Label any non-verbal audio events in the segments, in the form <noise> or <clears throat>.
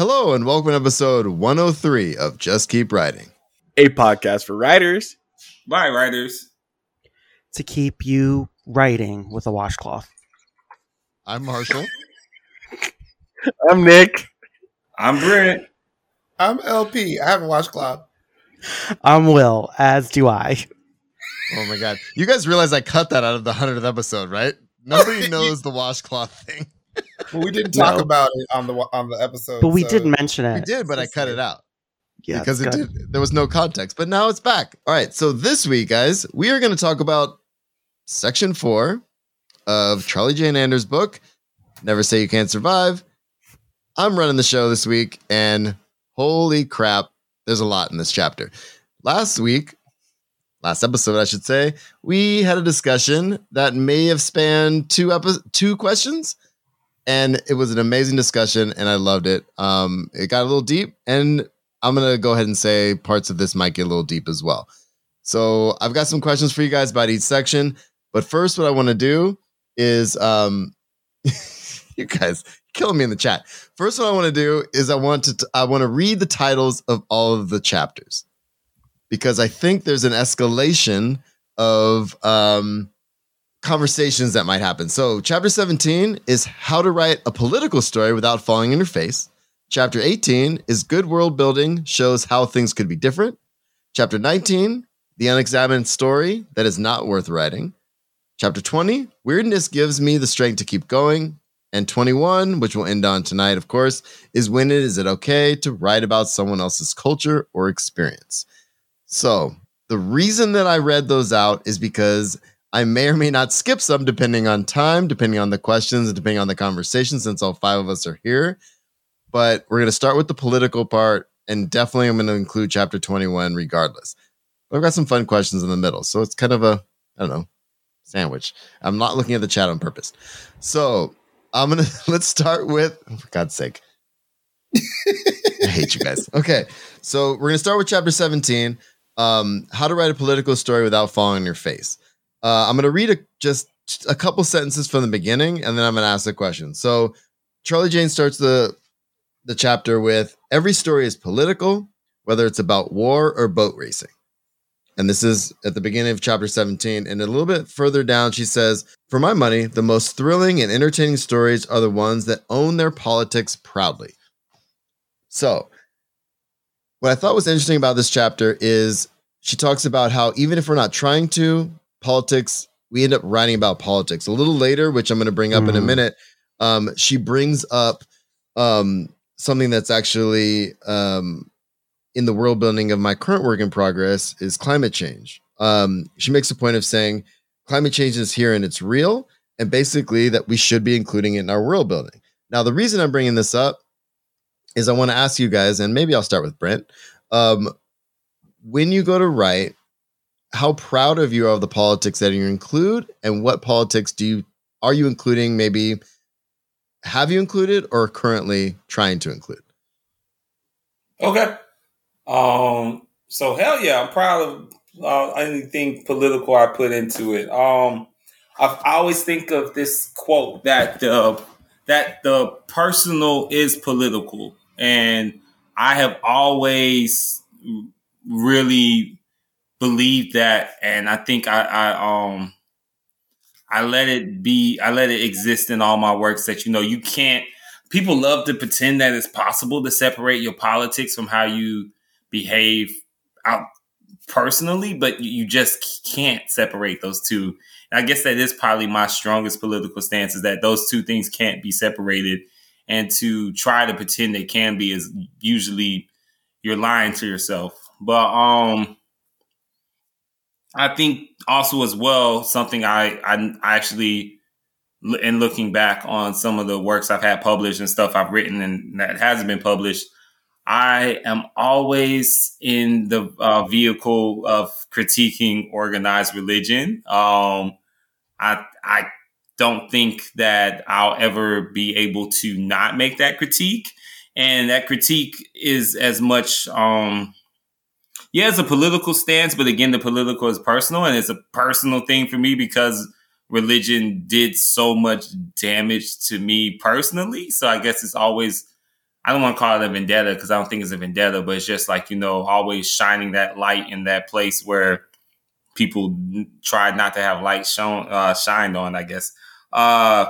Hello, and welcome to episode 103 of Just Keep Writing. a podcast for writers. by writers. to keep you writing with a washcloth. I'm Marshall. <laughs> I'm Nick. I'm Brent. I'm LP. I haven't watched Cloud. I'm Will, as do I. oh my god. You guys realize I cut that out of the 100th episode, right? Nobody <laughs> knows the washcloth thing. <laughs> But we didn't talk No. about it on the on the episode. But we so- did mention it. We did, but I cut it out Yeah, because it good. did, there was no context. But now it's back. All right. So this week, guys, we are going to talk about section four of Charlie Jane Anders' book, Never Say You Can't Survive. I'm running the show this week, and holy crap, there's a lot in this chapter. Last week, last episode, I should say, we had a discussion that may have spanned two epi- two questions, and it was an amazing discussion, and I loved it. Um, it got a little deep, and I'm gonna go ahead and say parts of this might get a little deep as well. So I've got some questions for you guys about each section, but first, what I want to do is, um, <laughs> you guys killing me in the chat. First, what I want to do is I want to I want to read the titles of all of the chapters because I think there's an escalation of um, conversations that might happen. So, chapter 17 is how to write a political story without falling in your face. Chapter 18 is good world building, shows how things could be different. Chapter 19, the unexamined story that is not worth writing. Chapter 20, weirdness gives me the strength to keep going. And 21, which we'll end on tonight, of course, is when it is it okay to write about someone else's culture or experience. So, the reason that I read those out is because I may or may not skip some depending on time, depending on the questions, and depending on the conversation, since all five of us are here. But we're going to start with the political part, and definitely I'm going to include chapter 21 regardless. But I've got some fun questions in the middle. So it's kind of a, I don't know, sandwich. I'm not looking at the chat on purpose. So I'm going <laughs> to, let's start with, oh, for God's sake. I hate you guys. Okay. So we're going to start with chapter 17 um, How to Write a Political Story Without Falling on Your Face. Uh, I'm going to read a, just a couple sentences from the beginning and then I'm going to ask the question. So Charlie Jane starts the the chapter with every story is political, whether it's about war or boat racing. And this is at the beginning of chapter 17. And a little bit further down, she says, For my money, the most thrilling and entertaining stories are the ones that own their politics proudly. So, what I thought was interesting about this chapter is she talks about how even if we're not trying to, politics, we end up writing about politics. A little later, which I'm going to bring up in a Mhm. minute, um, she brings up um, something that's actually um, in the world building of my current work in progress is climate change. Um, she makes a point of saying climate change is here and it's real, and basically that we should be including it in our world building. Now, the reason I'm bringing this up is I want to ask you guys, and maybe I'll start with Brent. Um, when you go to write, how proud of you are of the politics that you include, and what politics do you are you including? Maybe have you included or currently trying to include? Okay. Um. So hell yeah, I'm proud of uh, anything political I put into it. Um. I, I always think of this quote that the that the personal is political, and I have always really believed that, and I think I, I um I let it be, I let it exist in all my works that you know you can't. People love to pretend that it's possible to separate your politics from how you behave out personally, but you just can't separate those two. I guess that is probably my strongest political stance is that those two things can't be separated. And to try to pretend they can be is usually you're lying to yourself. But um I think also as well something I I, actually in looking back on some of the works I've had published and stuff I've written and that hasn't been published, I am always in the uh, vehicle of critiquing organized religion. Um, I I don't think that I'll ever be able to not make that critique, and that critique is as much um, yeah, it's a political stance, but again, the political is personal, and it's a personal thing for me because religion did so much damage to me personally. So I guess it's always I don't want to call it a vendetta because I don't think it's a vendetta, but it's just like you know always shining that light in that place where people try not to have light shown uh, shined on. I guess. Uh,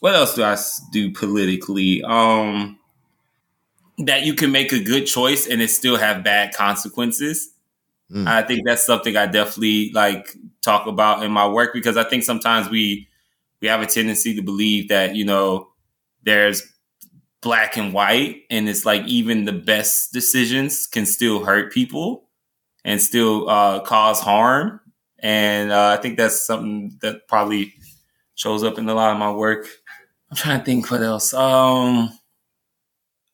what else do I do politically? Um, that you can make a good choice and it still have bad consequences. Mm. I think that's something I definitely like talk about in my work because I think sometimes we we have a tendency to believe that you know there's black and white and it's like even the best decisions can still hurt people and still uh, cause harm and uh, I think that's something that probably shows up in a lot of my work. I'm trying to think what else. Um,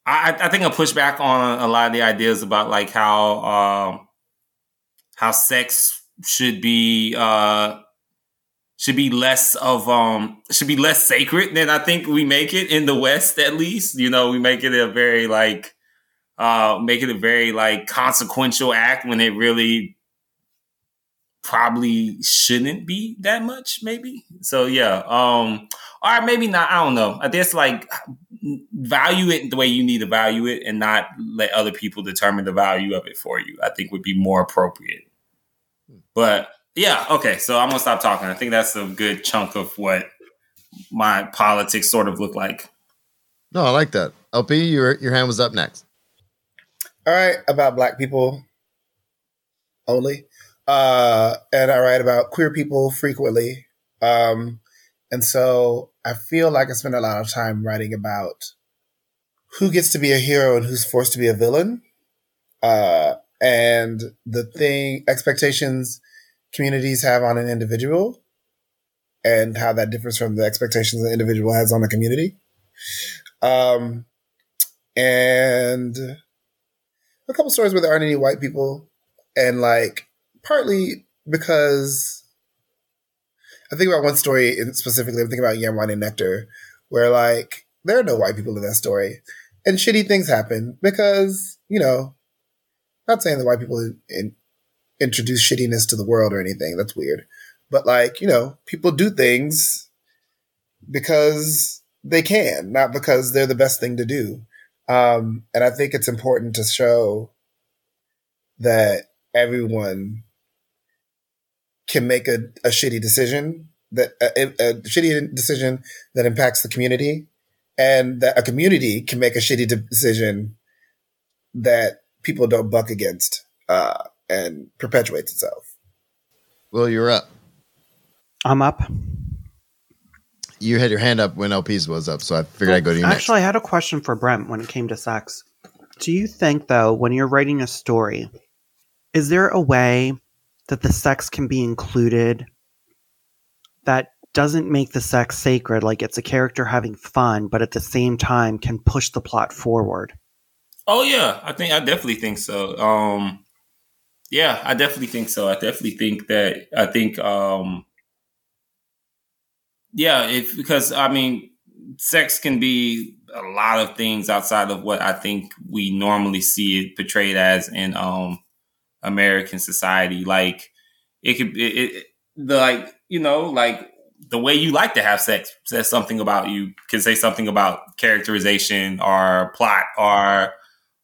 I, I think I push back on a lot of the ideas about like how um, how sex should be uh, should be less of um should be less sacred than I think we make it in the West at least. You know, we make it a very like uh make it a very like consequential act when it really probably shouldn't be that much maybe so yeah um or maybe not i don't know i guess like value it the way you need to value it and not let other people determine the value of it for you i think would be more appropriate but yeah okay so i'm gonna stop talking i think that's a good chunk of what my politics sort of look like No, I like that. LP, your your hand was up next. All right, about black people only. Uh, and I write about queer people frequently. Um, and so I feel like I spend a lot of time writing about who gets to be a hero and who's forced to be a villain. Uh, and the thing, expectations communities have on an individual and how that differs from the expectations the individual has on a community. Um, and a couple stories where there aren't any white people, and like partly because I think about one story specifically. I'm thinking about Yam Wine and Nectar, where like there are no white people in that story, and shitty things happen because you know, not saying that white people in, in, introduce shittiness to the world or anything. That's weird, but like you know, people do things because they can, not because they're the best thing to do. Um, and I think it's important to show that everyone can make a, a shitty decision that a, a shitty decision that impacts the community, and that a community can make a shitty de- decision that people don't buck against uh, and perpetuates itself. Well, you're up. I'm up. You had your hand up when LP's was up, so I figured I'd go to you next. Actually, I had a question for Brent when it came to sex. Do you think, though, when you're writing a story, is there a way that the sex can be included that doesn't make the sex sacred, like it's a character having fun, but at the same time can push the plot forward? Oh yeah, I think I definitely think so. Um yeah, I definitely think so. I definitely think that I think um yeah, if because I mean sex can be a lot of things outside of what I think we normally see it portrayed as in um American society. Like it could it, it the like, you know, like the way you like to have sex says something about you, can say something about characterization or plot or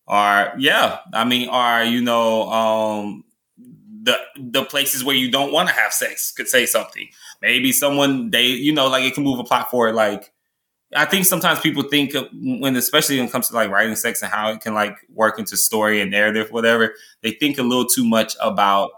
or yeah, I mean, or you know, um, the the places where you don't want to have sex could say something. Maybe someone they you know like it can move a plot forward. Like I think sometimes people think when especially when it comes to like writing sex and how it can like work into story and narrative, whatever. They think a little too much about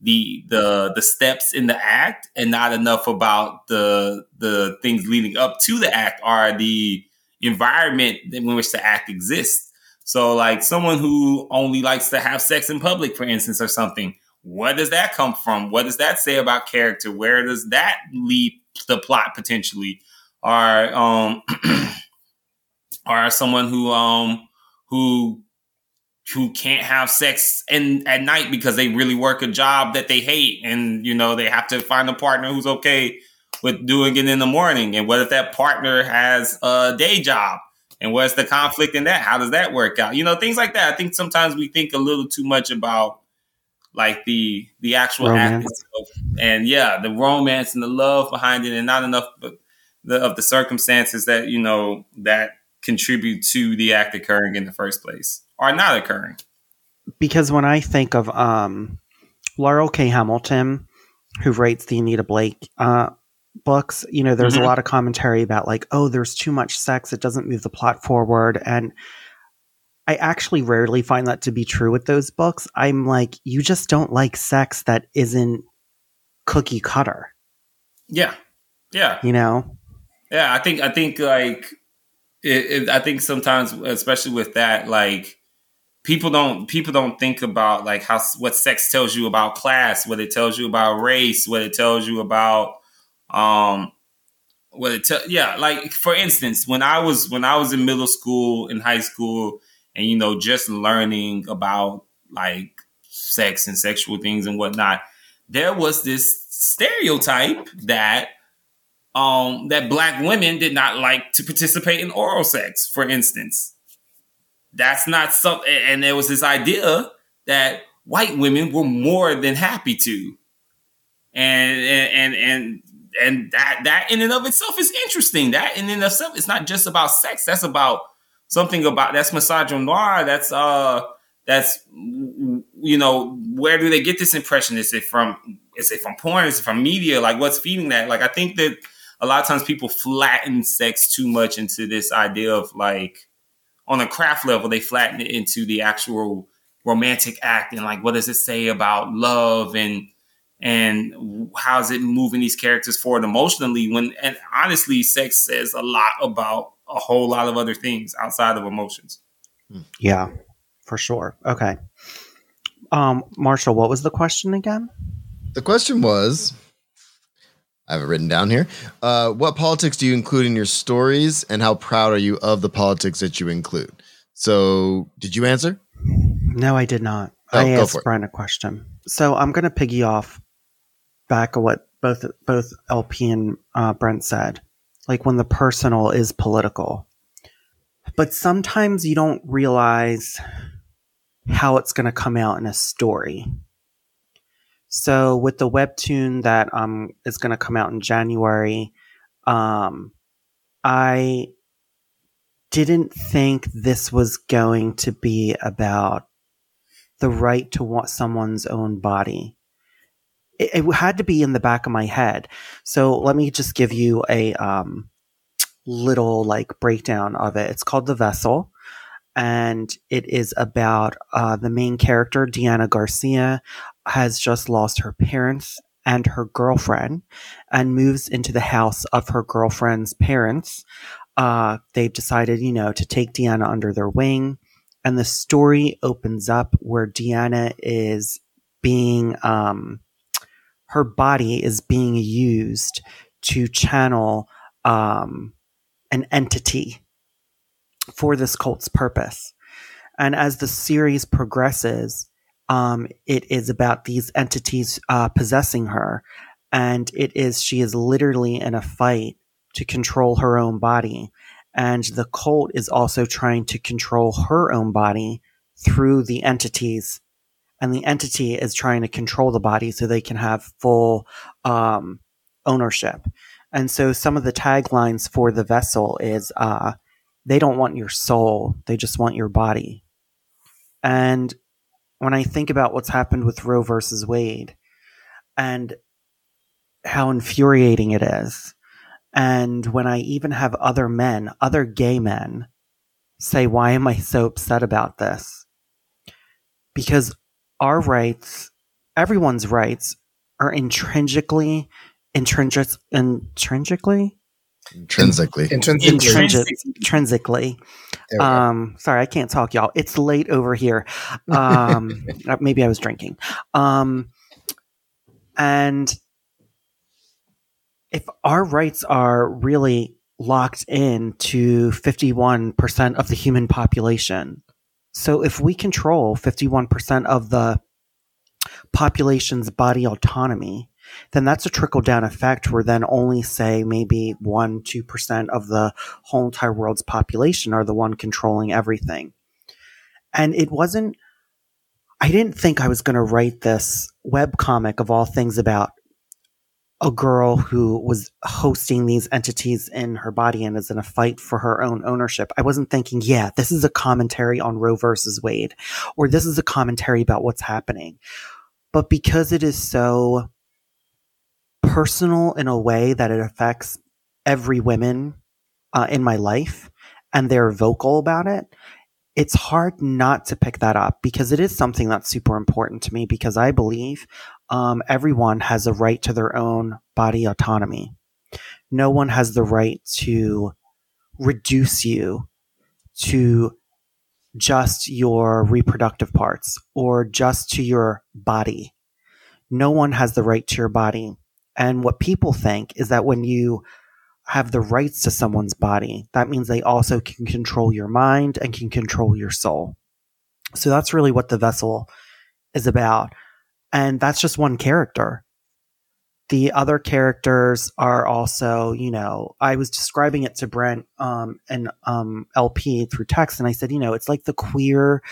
the the the steps in the act and not enough about the the things leading up to the act or the environment in which the act exists. So, like someone who only likes to have sex in public, for instance, or something, where does that come from? What does that say about character? Where does that lead the plot potentially? Or, um, <clears throat> or someone who, um, who, who can't have sex in at night because they really work a job that they hate, and you know they have to find a partner who's okay with doing it in the morning. And what if that partner has a day job? And what's the conflict in that? How does that work out? You know, things like that. I think sometimes we think a little too much about like the the actual Romance. act itself, and yeah, the romance and the love behind it, and not enough but the, of the circumstances that you know that contribute to the act occurring in the first place or not occurring. Because when I think of um, Laurell K. Hamilton, who writes the Anita Blake uh, books, you know, there's Mhm. a lot of commentary about like, oh, there's too much sex, it doesn't move the plot forward, and I actually rarely find that to be true with those books. I'm like, you just don't like sex that isn't cookie cutter, Yeah, yeah, you know? Yeah. I think I think like it, it, I think sometimes, especially with that, like people don't people don't think about like how what sex tells you about class, what it tells you about race, what it tells you about um what it tell yeah like for instance when i was when i was in middle school in high school and you know just learning about like sex and sexual things and whatnot there was this stereotype that um that black women did not like to participate in oral sex for instance. That's not something and there was this idea that white women were more than happy to. And and and and, that that in and of itself is interesting. That in and of itself it's not just about sex. That's about something about that's misogynoir that's uh that's you know where do they get this impression? Is it from is it from porn? Is it from media? Like what's feeding that? Like i think that a lot of times people flatten sex too much into this idea of like on a craft level they flatten it into the actual romantic act and like what does it say about love and and how's it moving these characters forward emotionally when and honestly sex says a lot about a whole lot of other things outside of emotions Yeah, for sure. Okay. Um, Marshall, what was the question again? The question was I have it written down here. Uh, what politics do you include in your stories, and how proud are you of the politics that you include? So, did you answer? No, I did not. Oh, I asked. Brian a question. So I'm going to piggy off back of what both both LP and uh, Brent said. Like when the personal is political, but sometimes you don't realize how it's going to come out in a story. So with the webtoon that um is going to come out in January, um, I didn't think this was going to be about the right to want someone's own body. It, it had to be in the back of my head. So let me just give you a um, little like breakdown of it. It's called The Vessel, and it is about uh, the main character, Deanna Garcia, has just lost her parents and her girlfriend and moves into the house of her girlfriend's parents. Uh, they've decided, you know, to take Deanna under their wing and the story opens up where Deanna is being um her body is being used to channel um an entity for this cult's purpose. And as the series progresses, um, it is about these entities uh, possessing her, and it is she is literally in a fight to control her own body. And the cult is also trying to control her own body through the entities. And the entity is trying to control the body so they can have full um, ownership. And so some of the taglines for the vessel is uh, they don't want your soul. They just want your body. And when i think about what's happened with roe versus wade and how infuriating it is and when I even have other men, other gay men, say, Why am I so upset about this? Because our rights, everyone's rights, are intrinsically, intrinsic, intrinsically, Intrinsically. Intrinsically. intrinsic, intrinsically. There we go. Um, sorry, I can't talk, y'all. It's late over here. Um, <laughs> uh, maybe I was drinking. Um, and if our rights are really locked in to 51% of the human population, so if we control 51% of the population's body autonomy, then that's a trickle down effect where then only say maybe 1 2% of the whole entire world's population are the one controlling everything and it wasn't i didn't think i was going to write this web comic of all things about a girl who was hosting these entities in her body and is in a fight for her own ownership. I wasn't thinking, yeah, this is a commentary on Roe versus Wade, or this is a commentary about what's happening. But because it is so personal in a way that it affects every woman uh, in my life and they're vocal about it, it's hard not to pick that up because it is something that's super important to me because I believe um, everyone has a right to their own body autonomy. No one has the right to reduce you to just your reproductive parts or just to your body. No one has the right to your body. And what people think is that when you have the rights to someone's body, that means they also can control your mind and can control your soul. So that's really what the vessel is about. And that's just one character. The other characters are also, you know, I was describing it to Brent um, and um, LP through text, and I said, you know, it's like the queer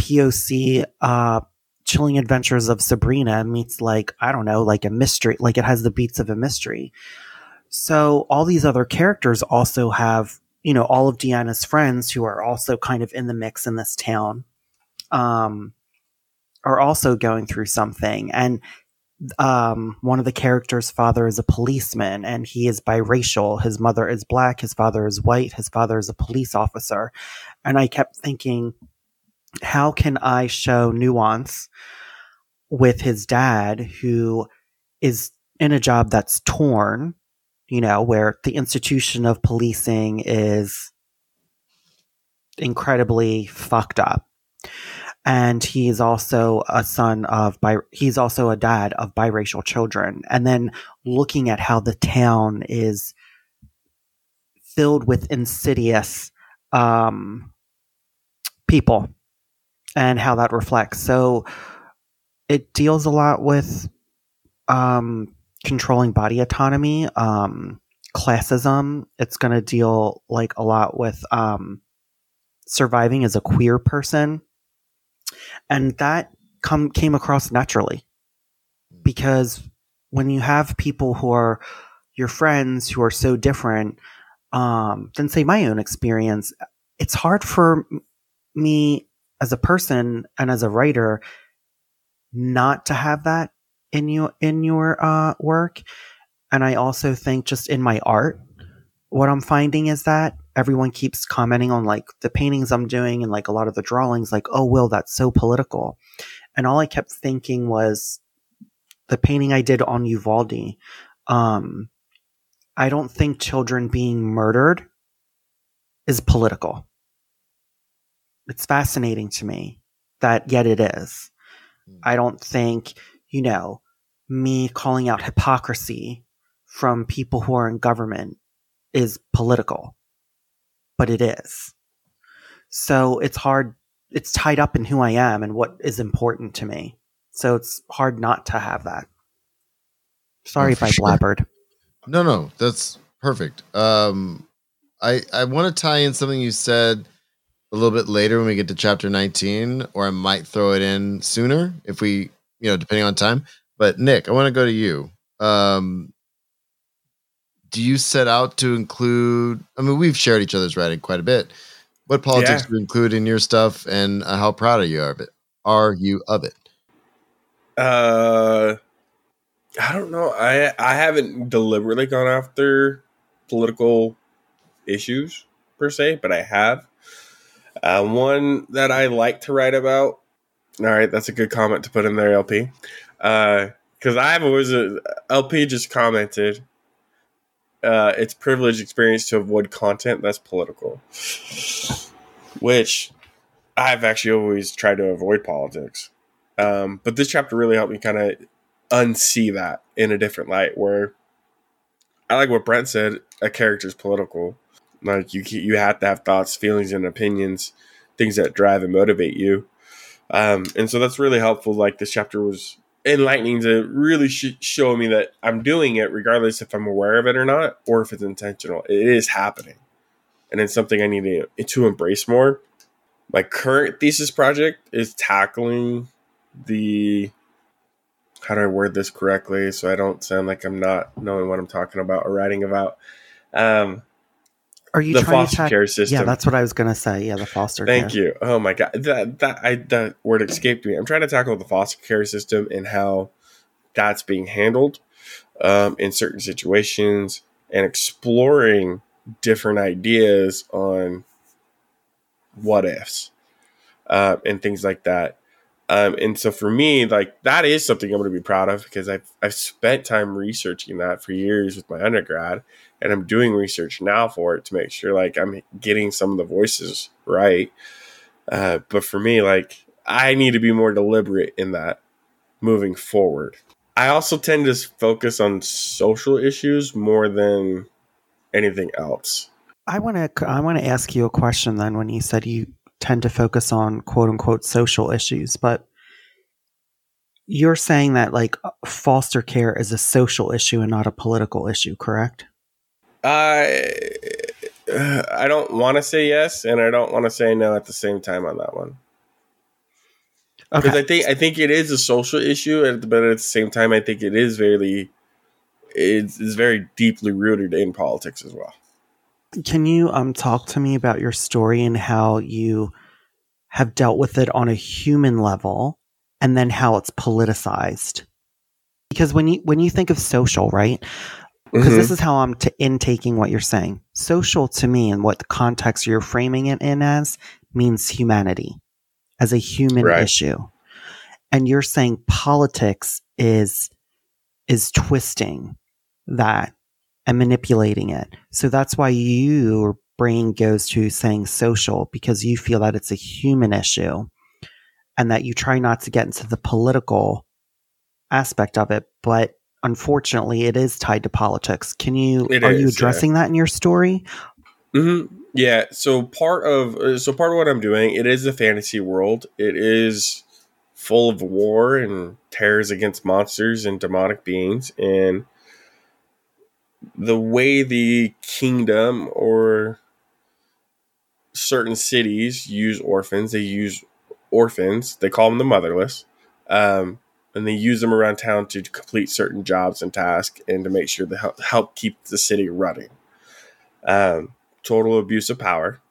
POC uh, Chilling Adventures of Sabrina meets like, I don't know, like a mystery, like it has the beats of a mystery. So all these other characters also have, you know, all of Deanna's friends who are also kind of in the mix in this town, um, are also going through something. And um, one of the characters' father is a policeman and he is biracial. His mother is black, his father is white, his father is a police officer. And I kept thinking, how can I show nuance with his dad who is in a job that's torn, you know, where the institution of policing is incredibly fucked up. And he's also a son of bi- he's also a dad of biracial children. And then looking at how the town is filled with insidious um, people and how that reflects. So it deals a lot with um, controlling body autonomy, um, classism. It's going to deal like a lot with um, surviving as a queer person, and that come came across naturally because when you have people who are your friends who are so different um, than say my own experience, it's hard for me as a person and as a writer not to have that in you in your uh, work. And i also think just in my art what i'm finding is that everyone keeps commenting on like the paintings i'm doing and like a lot of the drawings like oh will that's so political. And all i kept thinking was the painting i did on uvalde um i don't think children being murdered is political it's fascinating to me that yet it is. I don't think, you know, me calling out hypocrisy from people who are in government is political, but it is. So it's hard, it's tied up in who I am and what is important to me. So it's hard not to have that. Sorry Oh, if I sure. <laughs> blabbered. No, no, that's perfect. Um, I I want to tie in something you said a little bit later when we get to chapter 19, or I might throw it in sooner if we, you know, depending on time. But Nick, I want to go to you. Um, do you set out to include? I mean, we've shared each other's writing quite a bit. What politics Yeah. do you include in your stuff, and uh, how proud are you of it? Are you of it? Uh, I don't know. I I haven't deliberately gone after political issues per se, but I have. Uh, one that I like to write about. All right, that's a good comment to put in there, LP. Because I've always uh, LP just commented. Uh, it's privileged experience to avoid content that's political, which I've actually always tried to avoid politics. Um, but this chapter really helped me kind of unsee that in a different light. Where I like what Brent said: a character's political. Like you, you have to have thoughts, feelings, and opinions, things that drive and motivate you. Um, and so that's really helpful. Like this chapter was enlightening to really sh- show me that I'm doing it, regardless if I'm aware of it or not, or if it's intentional. It is happening, and it's something I need to, to embrace more. My current thesis project is tackling the how do I word this correctly so I don't sound like I'm not knowing what I'm talking about or writing about. Um, Are you the trying foster to check? care system. Yeah, that's what I was gonna say. Yeah, the foster Thank care. you. Oh my god, that that I that word escaped me. I'm trying to tackle the foster care system and how that's being handled um, in certain situations, and exploring different ideas on what ifs uh, and things like that. Um, and so for me, like that is something I'm going to be proud of because I've I've spent time researching that for years with my undergrad, and I'm doing research now for it to make sure like I'm getting some of the voices right. Uh, but for me, like I need to be more deliberate in that moving forward. I also tend to focus on social issues more than anything else. I want to. I want to ask you a question. Then, when you said you tend to focus on quote unquote social issues, but you're saying that like foster care is a social issue and not a political issue, correct? I I don't want to say yes, and I don't want to say no at the same time on that one. Because Okay. I think I think it is a social issue, but at the same time, I think it is very it's, it's very deeply rooted in politics as well. Can you um talk to me about your story and how you have dealt with it on a human level and then how it's politicized? Because when you when you think of social, right? Because Mm-hmm. this is how I'm t- intaking what you're saying. Social to me and what the context you're framing it in as means humanity as a human Right. issue. And you're saying politics is is twisting that and manipulating it. So that's why your brain goes to saying social because you feel that it's a human issue and that you try not to get into the political aspect of it. But unfortunately, it is tied to politics. Can you, It are you is, yeah. addressing that in your story? hmm Yeah. So part of uh, so part of what I'm doing, it is a fantasy world. It is full of war and terrors against monsters and demonic beings, and the way the kingdom or certain cities use orphans, they use orphans. They call them the motherless. Um, and they use them around town to complete certain jobs and tasks and to make sure they help, help keep the city running. Um, total abuse of power.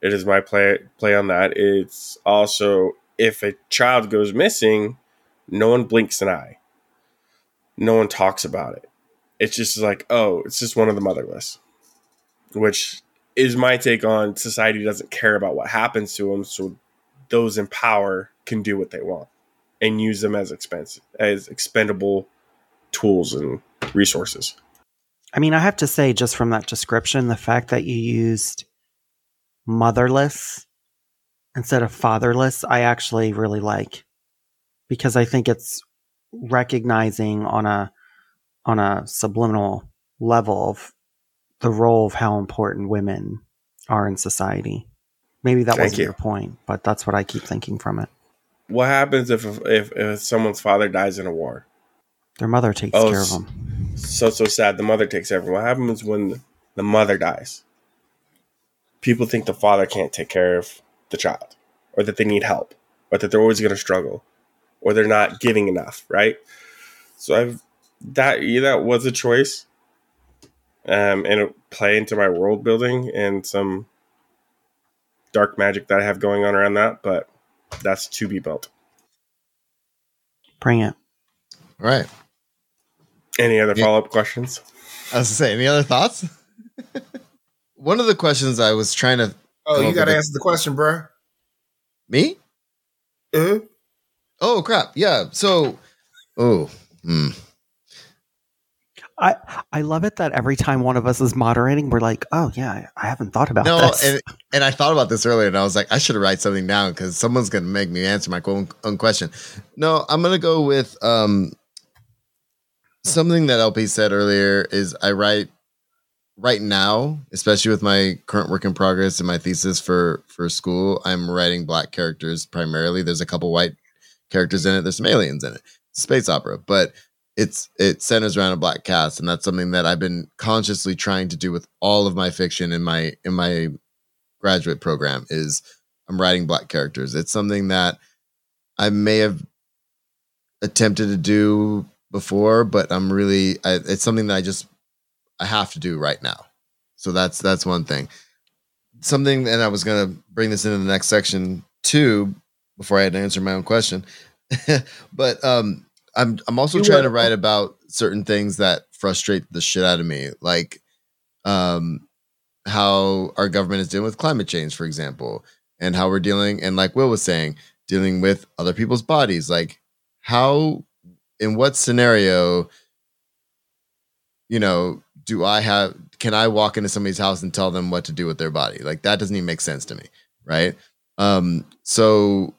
It is my play play on that. It's also if a child goes missing, no one blinks an eye. No one talks about it. It's just like, oh, it's just one of the motherless, which is my take on society doesn't care about what happens to them, so those in power can do what they want and use them as expensive as expendable tools and resources. I mean, I have to say, just from that description, the fact that you used motherless instead of fatherless, I actually really like because I think it's recognizing on a on a subliminal level of the role of how important women are in society. Maybe that Thank wasn't you. your point, but that's what I keep thinking from it. What happens if if, if someone's father dies in a war? Their mother takes Oh, care of them. So so sad. The mother takes everyone. What happens when the mother dies? People think the father can't take care of the child, or that they need help, or that they're always going to struggle, or they're not giving enough. Right. So I've that yeah, that was a choice, um, and it play into my world building and some dark magic that I have going on around that. But that's to be built. Bring it. All right. Any other Yeah. follow up questions? I was to say, any other thoughts? <laughs> One of the questions I was trying to Oh, you got to answer the question, bro. me. Uh, Oh crap! Yeah. So, oh, hmm. I I love it that every time one of us is moderating, we're like, "Oh yeah, I haven't thought about no, this." and and I thought about this earlier, and I was like, I should write something down because someone's gonna make me answer my own, own question. No, I'm gonna go with um something that LP said earlier. Is I write right now, especially with my current work in progress and my thesis for for school. I'm writing black characters primarily. There's a couple white characters in it. There's some aliens in it. Space opera, but it's it centers around a black cast, and that's something that I've been consciously trying to do with all of my fiction in my in my graduate program. Is I'm writing black characters. It's something that I may have attempted to do before, but I'm really I, it's something that I just I have to do right now. So that's that's one thing. Something, and I was gonna bring this into the next section too before I had to answer my own question. <laughs> but um, I'm I'm also You trying to write about certain things that frustrate the shit out of me, like um, how our government is dealing with climate change, for example, and how we're dealing, and like Will was saying, dealing with other people's bodies. Like how, in what scenario, you know, do I have? Can I walk into somebody's house and tell them what to do with their body? Like that doesn't even make sense to me, right? Um, so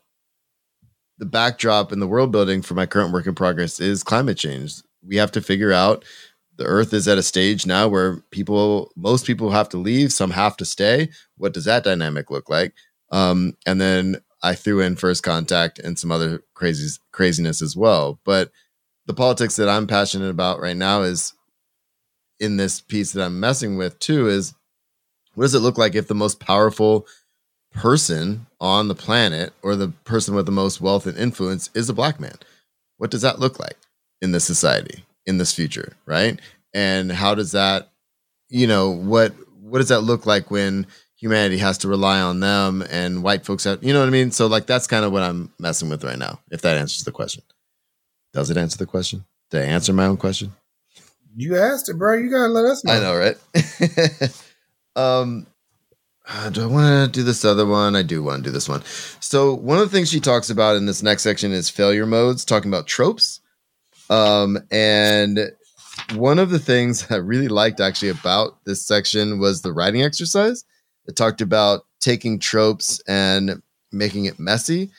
the backdrop and the world building for my current work in progress is climate change. We have to figure out the earth is at a stage now where people most people have to leave, some have to stay. What does that dynamic look like? Um, and then I threw in first contact and some other crazy craziness as well. But the politics that I'm passionate about right now is in this piece that I'm messing with too is what does it look like if the most powerful person on the planet or the person with the most wealth and influence is a black man? What does that look like in this society, in this future, right? And how does that, you know, what what does that look like when humanity has to rely on them and white folks have, you know what I mean? So like that's kind of what I'm messing with right now, if that answers the question. Does it answer the question? Did I answer my own question? You asked it, bro. You gotta let us know. I know, right? <laughs> um, uh, do I want to do this other one? I do want to do this one. So one of the things she talks about in this next section is failure modes, talking about tropes. Um, and one of the things I really liked actually about this section was the writing exercise. It talked about taking tropes and making it messy.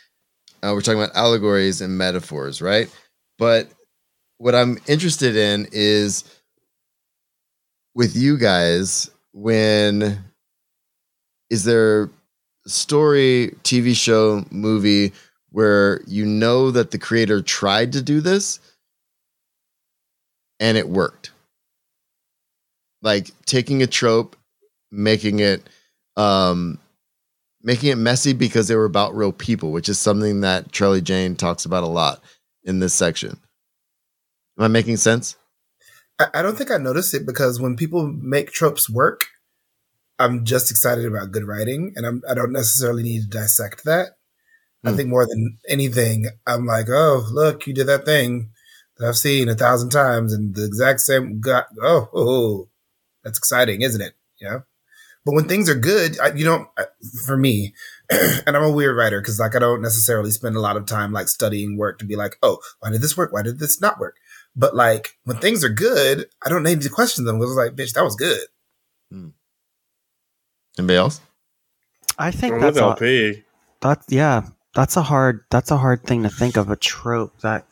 Uh, we're talking about allegories and metaphors, right? But what I'm interested in is with you guys when is there story, TV show, movie where you know that the creator tried to do this and it worked? Like taking a trope, making it um making it messy because they were about real people, which is something that Charlie Jane talks about a lot in this section. Am I making sense? I don't think I noticed it because when people make tropes work, I'm just excited about good writing, and I'm, I don't necessarily need to dissect that. I Hmm. think more than anything, I'm like, oh, look, you did that thing that I've seen a thousand times, and the exact same. Got, oh, oh, that's exciting, isn't it? Yeah. But when things are good, I, you don't. I- For me, <clears throat> and I'm a weird writer because like I don't necessarily spend a lot of time like studying work to be like, oh, why did this work? Why did this not work? But like when things are good, I don't need to question them. Was like, bitch, that was good. Anybody else? I think I'm that's with a, LP. that's yeah. That's a hard. That's a hard thing to think of a trope that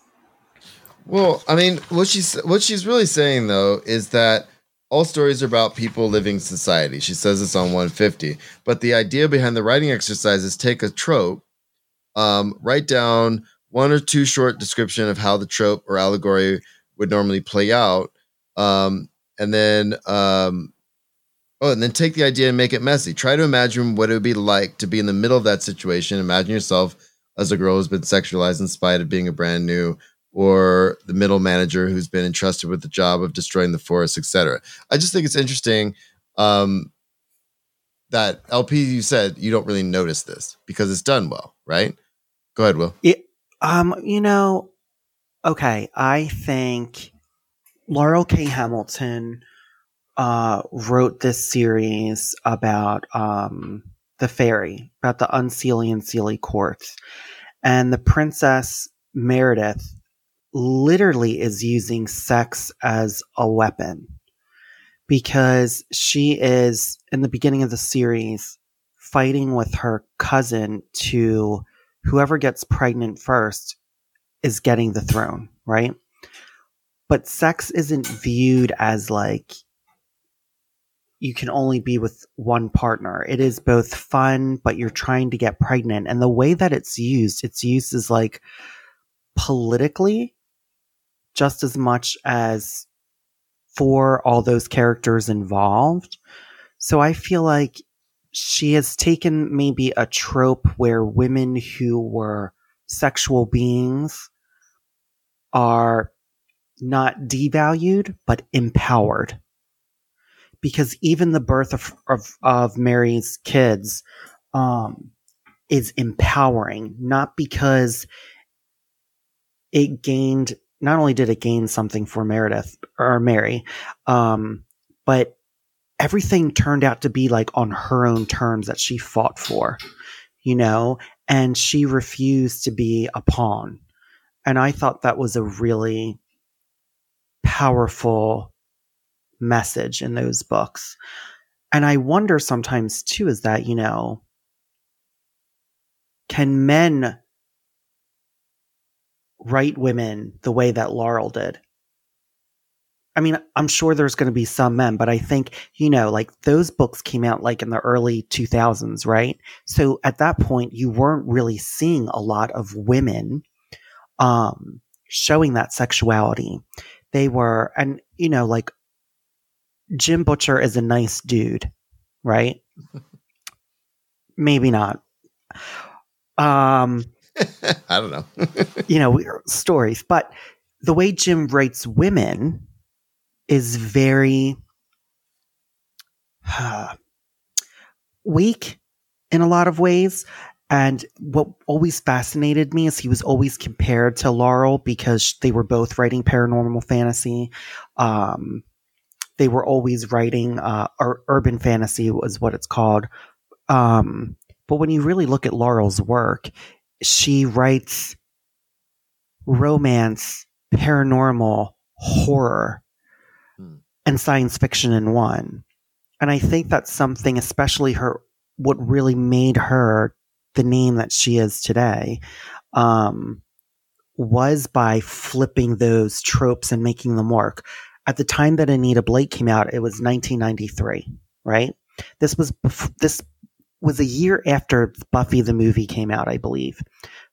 Well, I mean, what she's what she's really saying though is that all stories are about people living society. She says this on 150. But the idea behind the writing exercise is take a trope, um, write down one or two short description of how the trope or allegory would normally play out, um, and then um, oh, and then take the idea and make it messy. Try to imagine what it would be like to be in the middle of that situation. Imagine yourself as a girl who's been sexualized in spite of being a brand new or the middle manager who's been entrusted with the job of destroying the forest, etc. I just think it's interesting um, that LP you said you don't really notice this because it's done well, right? Go ahead, Will. Um, you know, okay, I think Laurell K. Hamilton uh wrote this series about um the fairy, about the unseelie and Seelie courts. And the princess Meredith literally is using sex as a weapon because she is in the beginning of the series fighting with her cousin to whoever gets pregnant first is getting the throne, right? But sex isn't viewed as like you can only be with one partner. It is both fun, but you're trying to get pregnant. And the way that it's used, it's used as like politically just as much as for all those characters involved. So I feel like she has taken maybe a trope where women who were sexual beings are not devalued but empowered because even the birth of of, of Merry's kids um, is empowering not because it gained not only did it gain something for meredith or Merry um, but everything turned out to be like on her own terms that she fought for you know? And she refused to be a pawn. And i thought that was a really powerful message in those books. And I wonder sometimes too is that, you know, can men write women the way that Laurell did? I mean, I'm sure there's going to be some men, but I think, you know, like those books came out like in the early 2000s, right? So at that point, you weren't really seeing a lot of women um, showing that sexuality they were, and you know, like Jim Butcher is a nice dude, right? <laughs> Maybe not. Um, <laughs> I don't know. <laughs> you know, stories, but the way Jim writes women is very uh, <sighs> weak in a lot of ways. And what always fascinated me is he was always compared to Laurell because they were both writing paranormal fantasy. Um, they were always writing uh, ur- urban fantasy was what it's called. Um, but when you really look at Laurell's work, she writes romance, paranormal, horror, hmm. and science fiction in one. And I think that's something, especially her, what really made her the name that she is today um, was by flipping those tropes and making them work. At the time that Anita Blake came out, it was 1993, right? This was this was a year after Buffy the movie came out, I believe,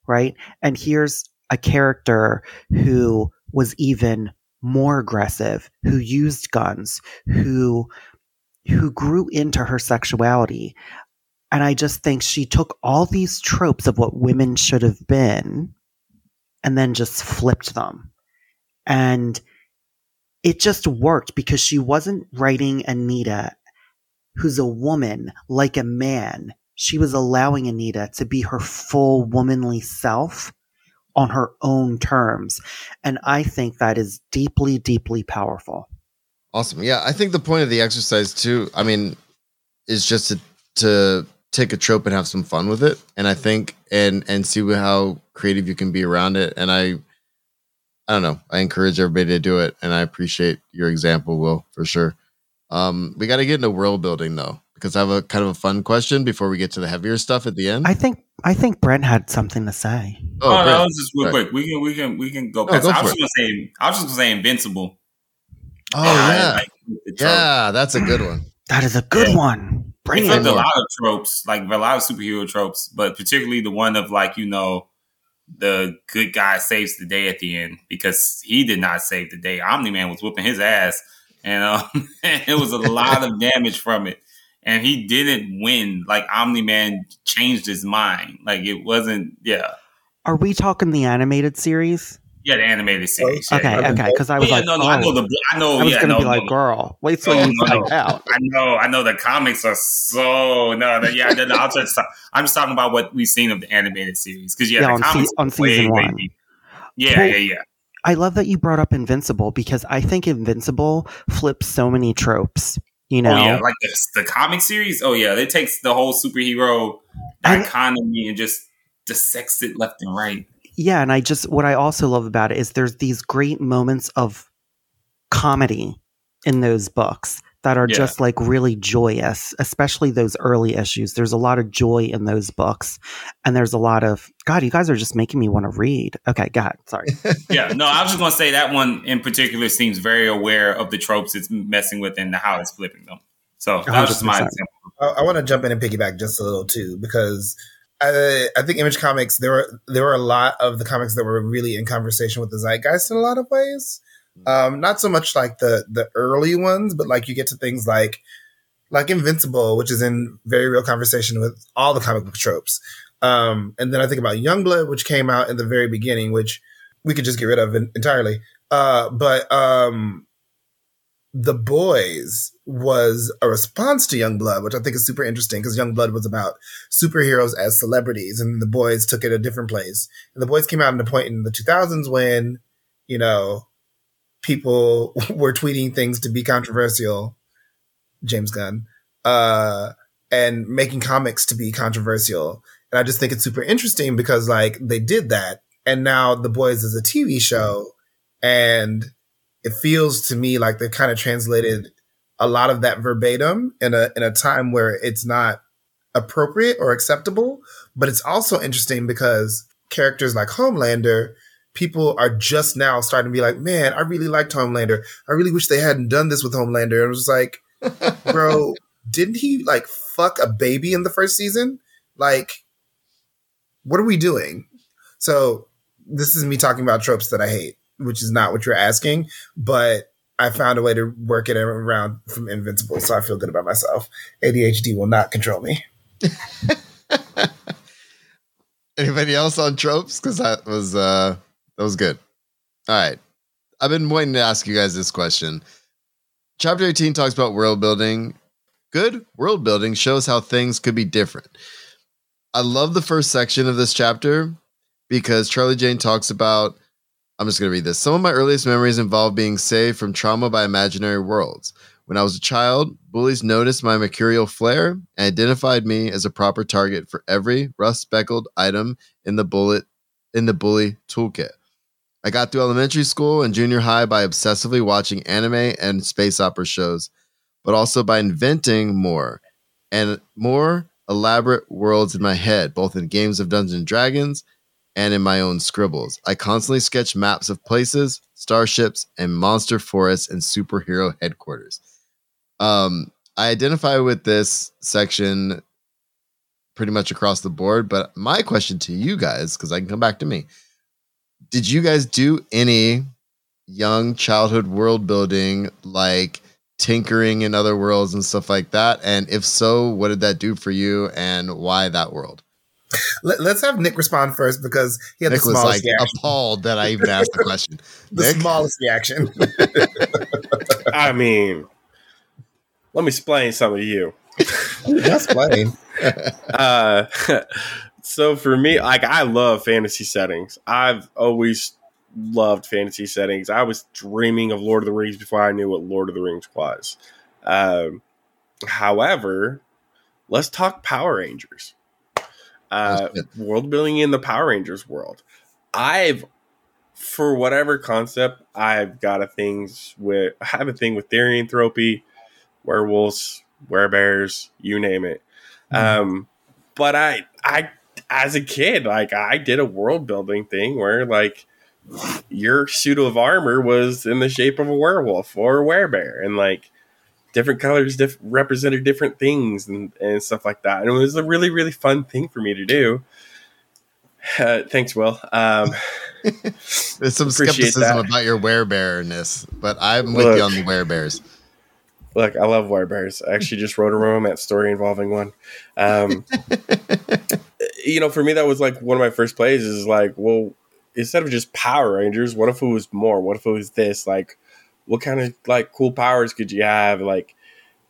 right? And here's a character who was even more aggressive, who used guns, who who grew into her sexuality. And I just think she took all these tropes of what women should have been and then just flipped them. And it just worked because she wasn't writing Anita, who's a woman, like a man. She was allowing Anita to be her full womanly self on her own terms. And I think that is deeply, deeply powerful. Awesome. Yeah. I think the point of the exercise, too, I mean, is just to, to take a trope and have some fun with it and i think and and see how creative you can be around it and i i don't know. I encourage everybody to do it and i appreciate your example will for sure. Um we got to get into world building though because i have a kind of a fun question before we get to the heavier stuff at the end. I think i think brent had something to say. Oh, oh no, just real right. quick we can we can we can go, oh, go i was just gonna say i was just gonna say invincible. Oh yeah. like yeah that's a good one. That is a good yeah. one. Bring a lot of tropes, like a lot of superhero tropes, but particularly the one of like you know the good guy saves the day at the end because he did not save the day. Omni Man was whooping his ass, and um, <laughs> it was a lot of damage from it. And he didn't win. Like Omni Man changed his mind. Like it wasn't. Yeah. Are we talking the animated series? Yeah, the animated series. Okay, yeah. okay, because I was oh, yeah, like, no, no, oh. I know oh, the, I know. I was yeah, gonna no, be like, no. girl, wait till oh, you no, find out. I know, I know. The comics are so no, no yeah. No, I'll just, I'm just talking about what we've seen of the animated series because yeah, yeah, the on, comics se- on season way, one. Way yeah, well, yeah, yeah. I love that you brought up Invincible because I think Invincible flips so many tropes. You know, oh, yeah, like the, the comic series. Oh yeah, it takes the whole superhero economy and just dissects it left and right yeah, and I just what I also love about it is there's these great moments of comedy in those books that are yeah. just like really joyous, especially those early issues. There's a lot of joy in those books. And there's a lot of God, you guys are just making me want to read. Okay, God, sorry. yeah, no, I was just gonna say that one in particular seems very aware of the tropes it's messing with and how it's flipping them. So that 100%. was just my example. I, I want to jump in and piggyback just a little too, because I, I think Image Comics there were there were a lot of the comics that were really in conversation with the zeitgeist in a lot of ways. Um, not so much like the the early ones, but like you get to things like like Invincible, which is in very real conversation with all the comic book tropes. Um, and then I think about Youngblood, which came out in the very beginning, which we could just get rid of entirely. Uh, but um, the boys was a response to Youngblood, which I think is super interesting because Youngblood was about superheroes as celebrities, and the boys took it a different place. And the boys came out at a point in the 2000s when, you know, people <laughs> were tweeting things to be controversial. James Gunn, uh, and making comics to be controversial. And I just think it's super interesting because like they did that, and now the boys is a TV show, and it feels to me like they've kind of translated a lot of that verbatim in a in a time where it's not appropriate or acceptable. But it's also interesting because characters like Homelander, people are just now starting to be like, man, I really liked Homelander. I really wish they hadn't done this with Homelander. And it was like, <laughs> bro, didn't he like fuck a baby in the first season? Like, what are we doing? So this is me talking about tropes that I hate, which is not what you're asking, but I found a way to work it around from Invincible, so I feel good about myself. ADHD will not control me. <laughs> Anybody else on tropes? Because that was uh that was good. All right. I've been waiting to ask you guys this question. Chapter 18 talks about world building. Good world building shows how things could be different. I love the first section of this chapter because Charlie Jane talks about I'm just going to read this. Some of my earliest memories involve being saved from trauma by imaginary worlds. When I was a child, bullies noticed my mercurial flair and identified me as a proper target for every rust speckled item in the bullet in the bully toolkit. I got through elementary school and junior high by obsessively watching anime and space opera shows, but also by inventing more and more elaborate worlds in my head, both in games of Dungeons and Dragons and in my own scribbles. I constantly sketch maps of places, starships, and monster forests and superhero headquarters. Um, I identify with this section pretty much across the board, but my question to you guys, because I can come back to me, did you guys do any young childhood world building like tinkering in other worlds and stuff like that? And if so, what did that do for you and why that world? Let, us have Nick respond first because he had Nick the was like reaction. appalled that I even asked the question. <laughs> The Nick? smallest reaction. <laughs> I mean, let me explain something to you. That's <laughs> funny. Uh, so for me, like I love fantasy settings. I've always loved fantasy settings. I was dreaming of Lord of the Rings before I knew what Lord of the Rings was. Um, however, let's talk Power Rangers. Uh, world building in the Power Rangers world. I've, for whatever concept, I've got a things with. I have a thing with therianthropy, werewolves, werebears, you name it. Um, but I, I, as a kid, like I did a world building thing where like your suit of armor was in the shape of a werewolf or a werebear, and like different colors diff- represented different things and, and stuff like that. And it was a really, really fun thing for me to do. Uh, thanks, Will. Um, <laughs> There's some skepticism that. about your werebearness, but I'm with Look. you on the werebears. Look, I love werebears. I actually just wrote a romance story involving one. Um, <laughs> you know, for me, that was like one of my first plays. Is like, well, instead of just Power Rangers, what if it was more? What if it was this? Like, what kind of like cool powers could you have? Like,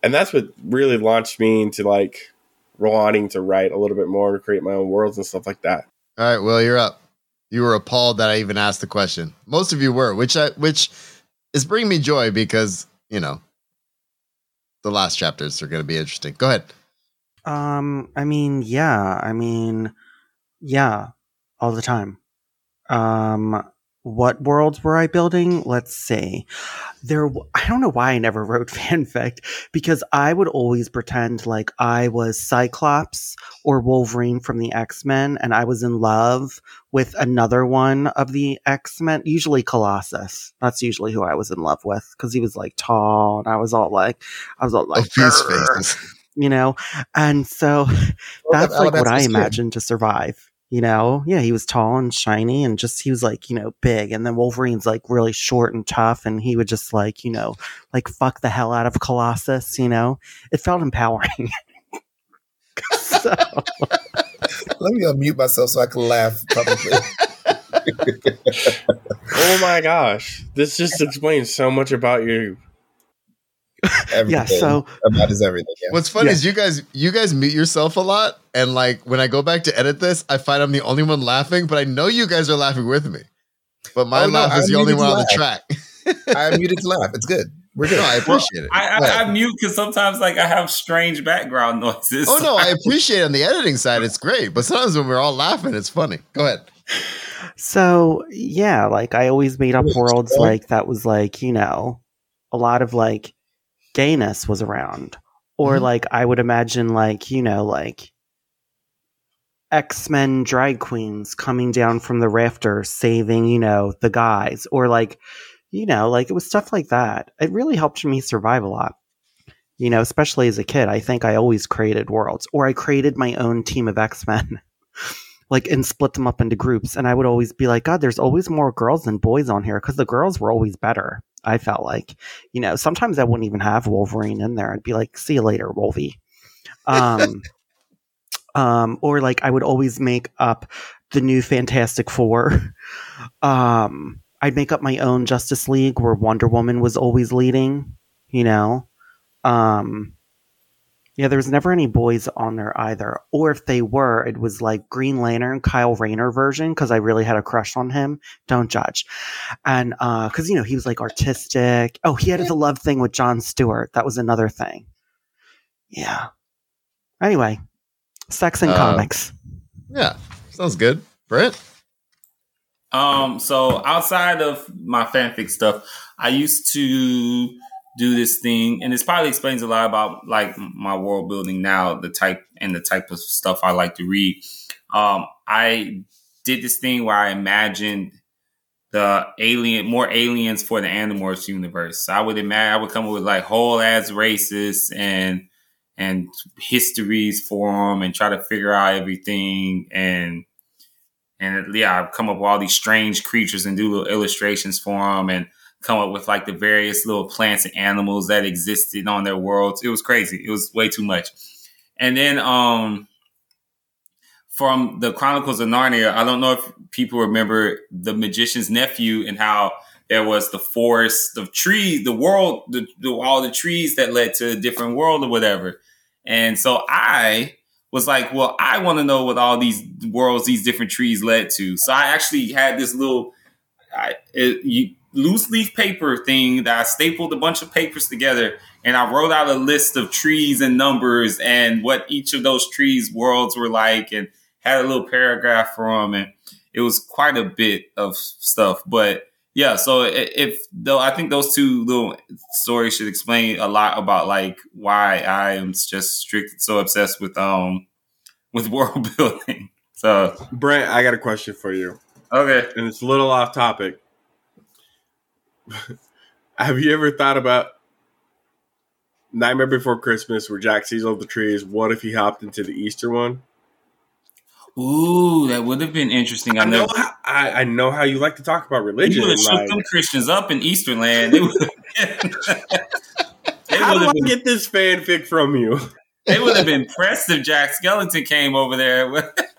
and that's what really launched me into like wanting to write a little bit more to create my own worlds and stuff like that. All right, Will, you're up. You were appalled that I even asked the question. Most of you were, which I which is bringing me joy because you know the last chapters are going to be interesting. Go ahead. Um, I mean, yeah, I mean, yeah, all the time. Um, what worlds were I building? Let's see. There, I don't know why I never <laughs> wrote fanfic because I would always pretend like I was Cyclops or Wolverine from the X Men, and I was in love with another one of the X Men, usually Colossus. That's usually who I was in love with because he was like tall, and I was all like, I was all like, Obese "Grr," faces. you know, and so that's like what I imagined to survive. You know, yeah, he was tall and shiny and just he was like, you know, big. And then Wolverine's like really short and tough, and he would just like, you know, like fuck the hell out of Colossus. You know, it felt empowering. <laughs> so, Let me unmute myself so I can laugh publicly. <laughs> <laughs> Oh my gosh. This just explains so much about you. <laughs> Everything yeah, so about is everything. Yeah. What's funny Yeah. is you guys you guys mute yourself a lot, and like when I go back to edit this, I find I'm the only one laughing, but I know you guys are laughing with me. But my Oh, no, laugh is I'm the only one to on the track. <laughs> I'm muted to laugh. It's good. We're good. no, I appreciate it. I, I, Yeah. I mute because sometimes like I have strange background noises. Oh no, I <laughs> appreciate it on the editing side. It's great, but sometimes when we're all laughing, it's funny. Go ahead. So yeah, like I always made up worlds like that was like, you know, a lot of like gayness was around. Or Mhm. like I would imagine like, you know, like X-Men drag queens coming down from the rafters saving, you know, the guys. Or like, you know, like it was stuff like that. It really helped me survive a lot. You know, especially as a kid, I think I always created worlds. Or I created my own team of X-Men. <laughs> like and split them up into groups and i would always be like god there's always more girls than boys on here because the girls were always better i felt like you know sometimes i wouldn't even have wolverine in there. I'd be like see you later wolvie. Um <laughs> um or like i would always make up the new fantastic four. Um i'd make up my own justice league where wonder woman was always leading you know? Um yeah, there was never any boys on there either. Or if they were, it was like Green Lantern, Kyle Rayner version, because I really had a crush on him. Don't judge. And uh, because you know, he was like artistic. Oh, he had the love thing with John Stewart. That was another thing. Yeah. Anyway, sex and Uh, comics. Yeah, sounds good. Brent? Um, so outside of my fanfic stuff, I used to do this thing, and this probably explains a lot about like my world building now, the type and the type of stuff I like to read. Um, I did this thing where I imagined the alien, more aliens for the Animorphs universe. So I would imagine I would come up with like whole ass races and and histories for them, and try to figure out everything and and yeah, I've come up with all these strange creatures and do little illustrations for them and come up with like the various little plants and animals that existed on their worlds. It was crazy. It was way too much. And then um from the Chronicles of Narnia, I don't know if people remember the magician's nephew and how there was the forest of trees, the world, the, the all the trees that led to a different world or whatever. And so I was like, well, I want to know what all these worlds, these different trees led to. So I actually had this little I, it, you, loose leaf paper thing that I stapled a bunch of papers together, and I wrote out a list of trees and numbers and what each of those trees' worlds were like, and had a little paragraph for them, and it was quite a bit of stuff. But yeah, so if though I think those two little stories should explain a lot about like why I am just strict so obsessed with um with <laughs> world building. So Brent, I got a question for you, okay, and it's a little off topic. Have you ever thought about Nightmare Before Christmas, where Jack sees all the trees? What if he hopped into the Easter one? ooh, that would have been interesting. I, I know, how, I, I know how you like to talk about religion. You would have shook like, them Christians up in Easterland. They would <laughs> how do I been, get this fanfic from you? they would have been pressed if Jack Skellington came over there. <laughs>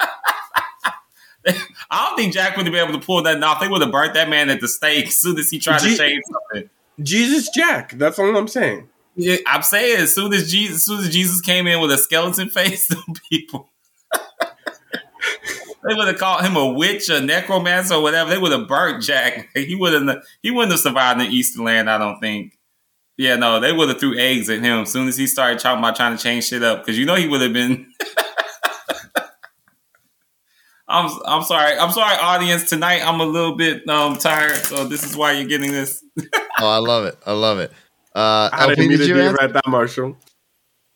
<laughs> I don't think Jack would have been able to pull that off. They would have burnt that man at the stake as soon as he tried to Gee- change something. Jesus Jack. That's all I'm saying. Yeah, I'm saying as soon as Jesus, as soon as Jesus came in with a skeleton <laughs> face, them people. <laughs> They would have called him a witch, a necromancer, or whatever. They would have burnt Jack. He wouldn't. He wouldn't have survived in Easterland. I don't think. Yeah, no, they would have threw eggs at him as soon as he started talking about trying to change shit up. Because you know he would have been. I'm I'm sorry. I'm sorry, audience. Tonight I'm a little bit um tired, so this is why you're getting this. <laughs> Oh, I love it. I love it. Uh, I LP, didn't mean did to you do right that, Marshall.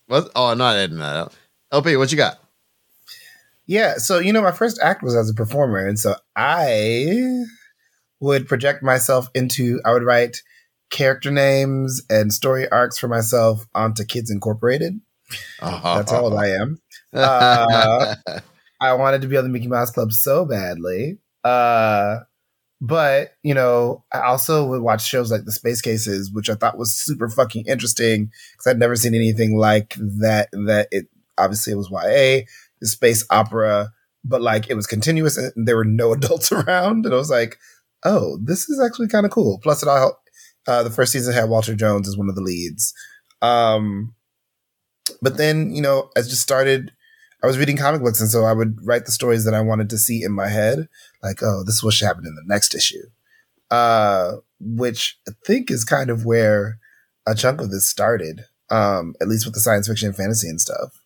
What? Oh, I'm not editing that out. LP, what you got? Yeah, so you know, my first act was as a performer, and so I would project myself into. I would write character names and story arcs for myself onto Kids Incorporated. That's all I am. <laughs> Uh, I wanted to be on the Mickey Mouse Club so badly. Uh, but, you know, I also would watch shows like The Space Cases, which I thought was super fucking interesting because I'd never seen anything like that. That it obviously it was YA, the space opera, but like it was continuous and there were no <laughs> adults around. And I was like, oh, this is actually kind of cool. Plus, it all uh, the first season had Walter Jones as one of the leads. Um, but then, you know, I just started. I was reading comic books, and so I would write the stories that I wanted to see in my head. Like, oh, this is what should happen in the next issue. Uh, which I think is kind of where a chunk of this started. Um, at least with the science fiction and fantasy and stuff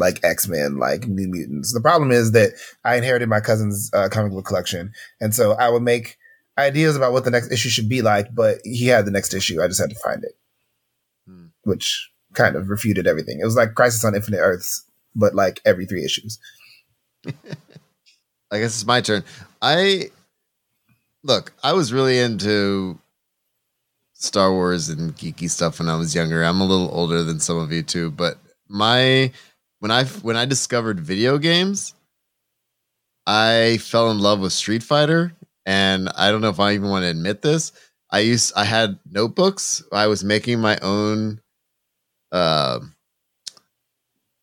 like X Men, like New Mutants. The problem is that I inherited my cousin's uh, comic book collection, and so I would make ideas about what the next issue should be like, but he had the next issue. I just had to find it, hmm. which kind of refuted everything. It was like Crisis on Infinite Earths, but like every three issues. <laughs> I guess it's my turn. I look, I was really into Star Wars and geeky stuff when I was younger. I'm a little older than some of you too, but my when I when I discovered video games, I fell in love with Street Fighter, and I don't know if I even want to admit this. I used I had notebooks. I was making my own, uh,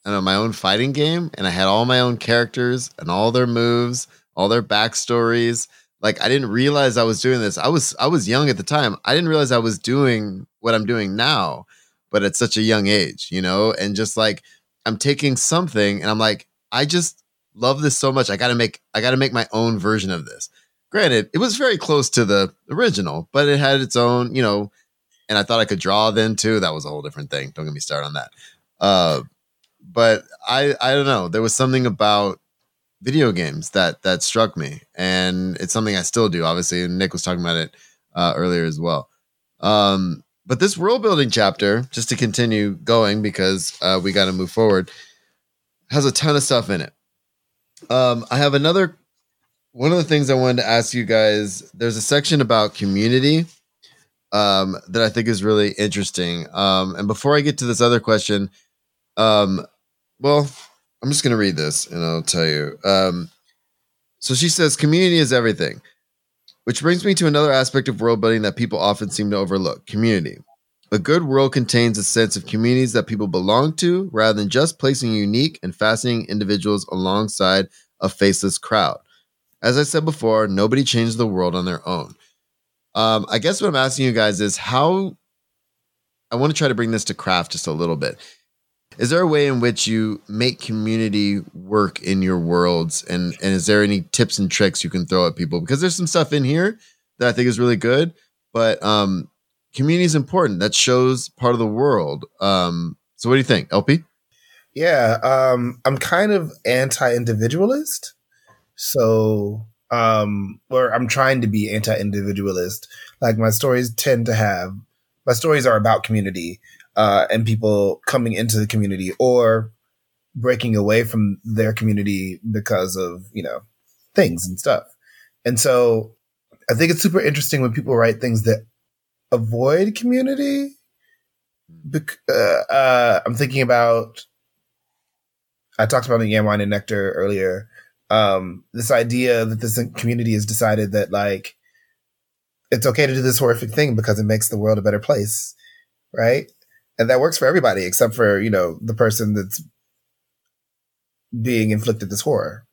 I know, my own fighting game, and I had all my own characters and all their moves, all their backstories. Like I didn't realize I was doing this. I was I was young at the time. I didn't realize I was doing what I'm doing now, but at such a young age, you know, and just like I'm taking something and I'm like, I just love this so much. I got to make I got to make my own version of this. Granted, it was very close to the original, but it had its own, you know, and I thought I could draw then too. That was a whole different thing. Don't get me started on that. Uh, but I I don't know. There was something about video games that that struck me, and it's something I still do. Obviously, and Nick was talking about it uh, earlier as well. Um, but this world building chapter, just to continue going because uh, we got to move forward, has a ton of stuff in it. Um, I have another one of the things I wanted to ask you guys. There's a section about community um, that I think is really interesting. Um, and before I get to this other question, um, well, I'm just going to read this and I'll tell you. Um, so she says, community is everything. Which brings me to another aspect of world building that people often seem to overlook community. A good world contains a sense of communities that people belong to rather than just placing unique and fascinating individuals alongside a faceless crowd. As I said before, nobody changes the world on their own. Um, I guess what I'm asking you guys is how I want to try to bring this to craft just a little bit. Is there a way in which you make community work in your worlds? And, and is there any tips and tricks you can throw at people? Because there's some stuff in here that I think is really good, but um, community is important. That shows part of the world. Um, so what do you think, LP? Yeah, um, I'm kind of anti-individualist. So, um, or I'm trying to be anti-individualist. Like my stories tend to have, my stories are about community uh, and people coming into the community or breaking away from their community because of you know things and stuff. And so I think it's super interesting when people write things that avoid community. Bec- uh, uh, I'm thinking about. I talked about the Yam Wine and Nectar earlier. Um, this idea that this community has decided that like it's okay to do this horrific thing because it makes the world a better place, right? and that works for everybody except for you know the person that's being inflicted this horror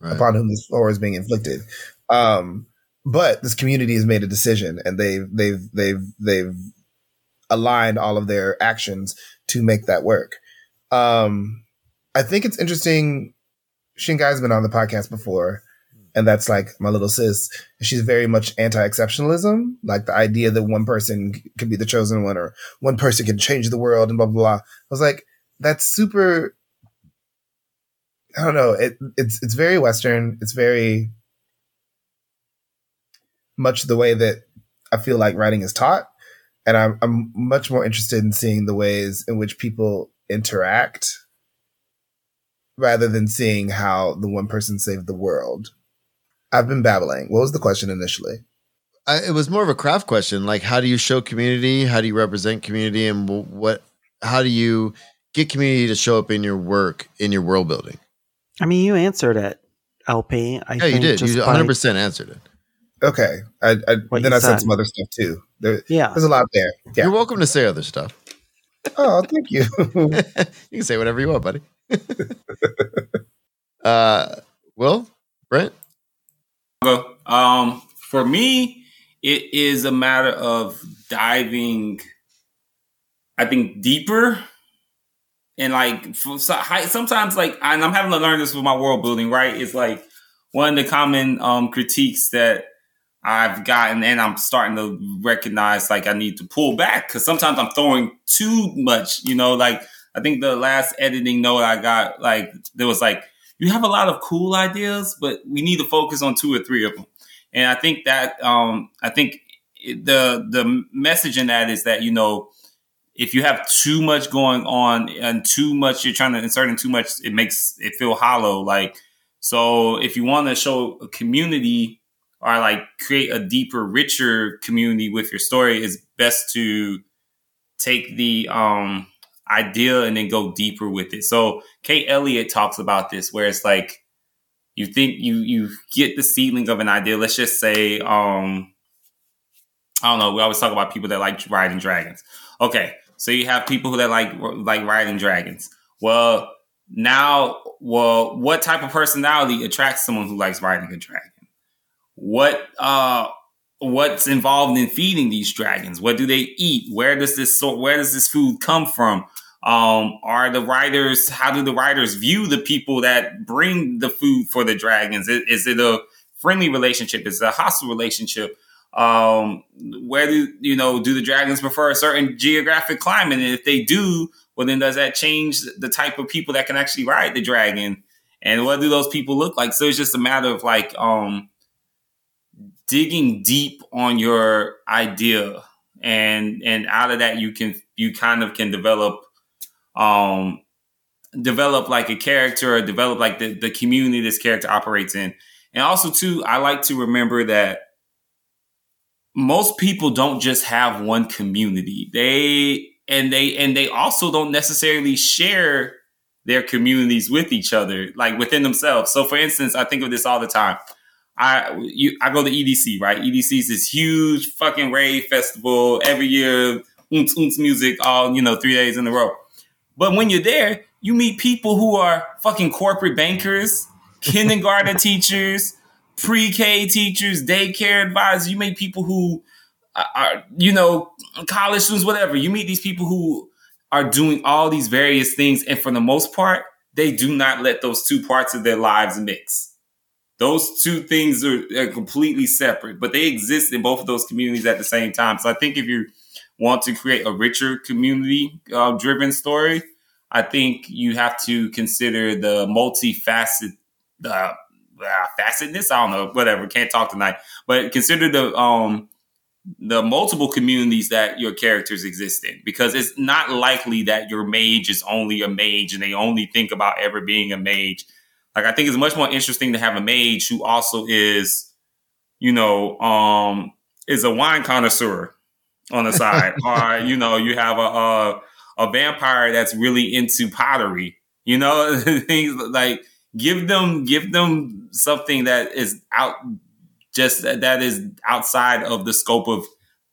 right. upon whom this horror is being inflicted. Um, but this community has made a decision, and they've they've they've they've aligned all of their actions to make that work. Um, I think it's interesting. Shinkai has been on the podcast before, and that's like my little sis. She's very much anti-exceptionalism, like the idea that one person could be the chosen one or one person can change the world and blah blah blah. I was like, that's super. I don't know. It, it's it's very Western. It's very much the way that I feel like writing is taught, and I'm I'm much more interested in seeing the ways in which people interact rather than seeing how the one person saved the world I've been babbling. What was the question initially? I, it was more of a craft question. Like, how do you show community? How do you represent community? And what? How do you get community to show up in your work in your world building? I mean, you answered it, LP. I yeah, you did. You 100 percent answered it. Okay, I, I then I said. said some other stuff too. There, yeah, there's a lot there. Yeah. You're welcome to say other stuff. Oh, thank you. <laughs> you can say whatever you want, buddy. <laughs> uh, Will, Brent. Um, for me, it is a matter of diving. I think deeper, and like sometimes, like and I'm having to learn this with my world building. Right, it's like one of the common um, critiques that I've gotten, and I'm starting to recognize like I need to pull back because sometimes I'm throwing too much. You know, like I think the last editing note I got, like there was like you have a lot of cool ideas, but we need to focus on two or three of them. And I think that um, I think the the message in that is that you know if you have too much going on and too much you're trying to insert in too much, it makes it feel hollow. Like so, if you want to show a community or like create a deeper, richer community with your story, it's best to take the um idea and then go deeper with it. So Kate Elliott talks about this where it's like you think you you get the seedling of an idea. Let's just say, um, I don't know. We always talk about people that like riding dragons. Okay, so you have people who that like like riding dragons. Well, now, well, what type of personality attracts someone who likes riding a dragon? What uh what's involved in feeding these dragons? What do they eat? Where does this where does this food come from? Um, are the writers, how do the writers view the people that bring the food for the dragons? Is, is it a friendly relationship? Is it a hostile relationship? Um, where do, you know, do the dragons prefer a certain geographic climate? And if they do, well, then does that change the type of people that can actually ride the dragon? And what do those people look like? So it's just a matter of like, um, digging deep on your idea and and out of that you can you kind of can develop um, develop like a character or develop like the, the community this character operates in. And also too, I like to remember that most people don't just have one community. They and they and they also don't necessarily share their communities with each other, like within themselves. So for instance, I think of this all the time. I you I go to EDC, right? EDC is this huge fucking rave festival every year, oons music, all you know, three days in a row. But when you're there, you meet people who are fucking corporate bankers, <laughs> kindergarten teachers, pre-K teachers, daycare advisors. You meet people who are, you know, college students, whatever. You meet these people who are doing all these various things, and for the most part, they do not let those two parts of their lives mix. Those two things are, are completely separate, but they exist in both of those communities at the same time. So I think if you want to create a richer community uh, driven story, I think you have to consider the multifaceted, uh, uh, facetedness. I don't know, whatever. Can't talk tonight, but consider the um the multiple communities that your characters exist in because it's not likely that your mage is only a mage and they only think about ever being a mage. Like I think it's much more interesting to have a mage who also is, you know, um, is a wine connoisseur on the side, <laughs> or you know, you have a, a a vampire that's really into pottery. You know, <laughs> things like give them give them something that is out just that is outside of the scope of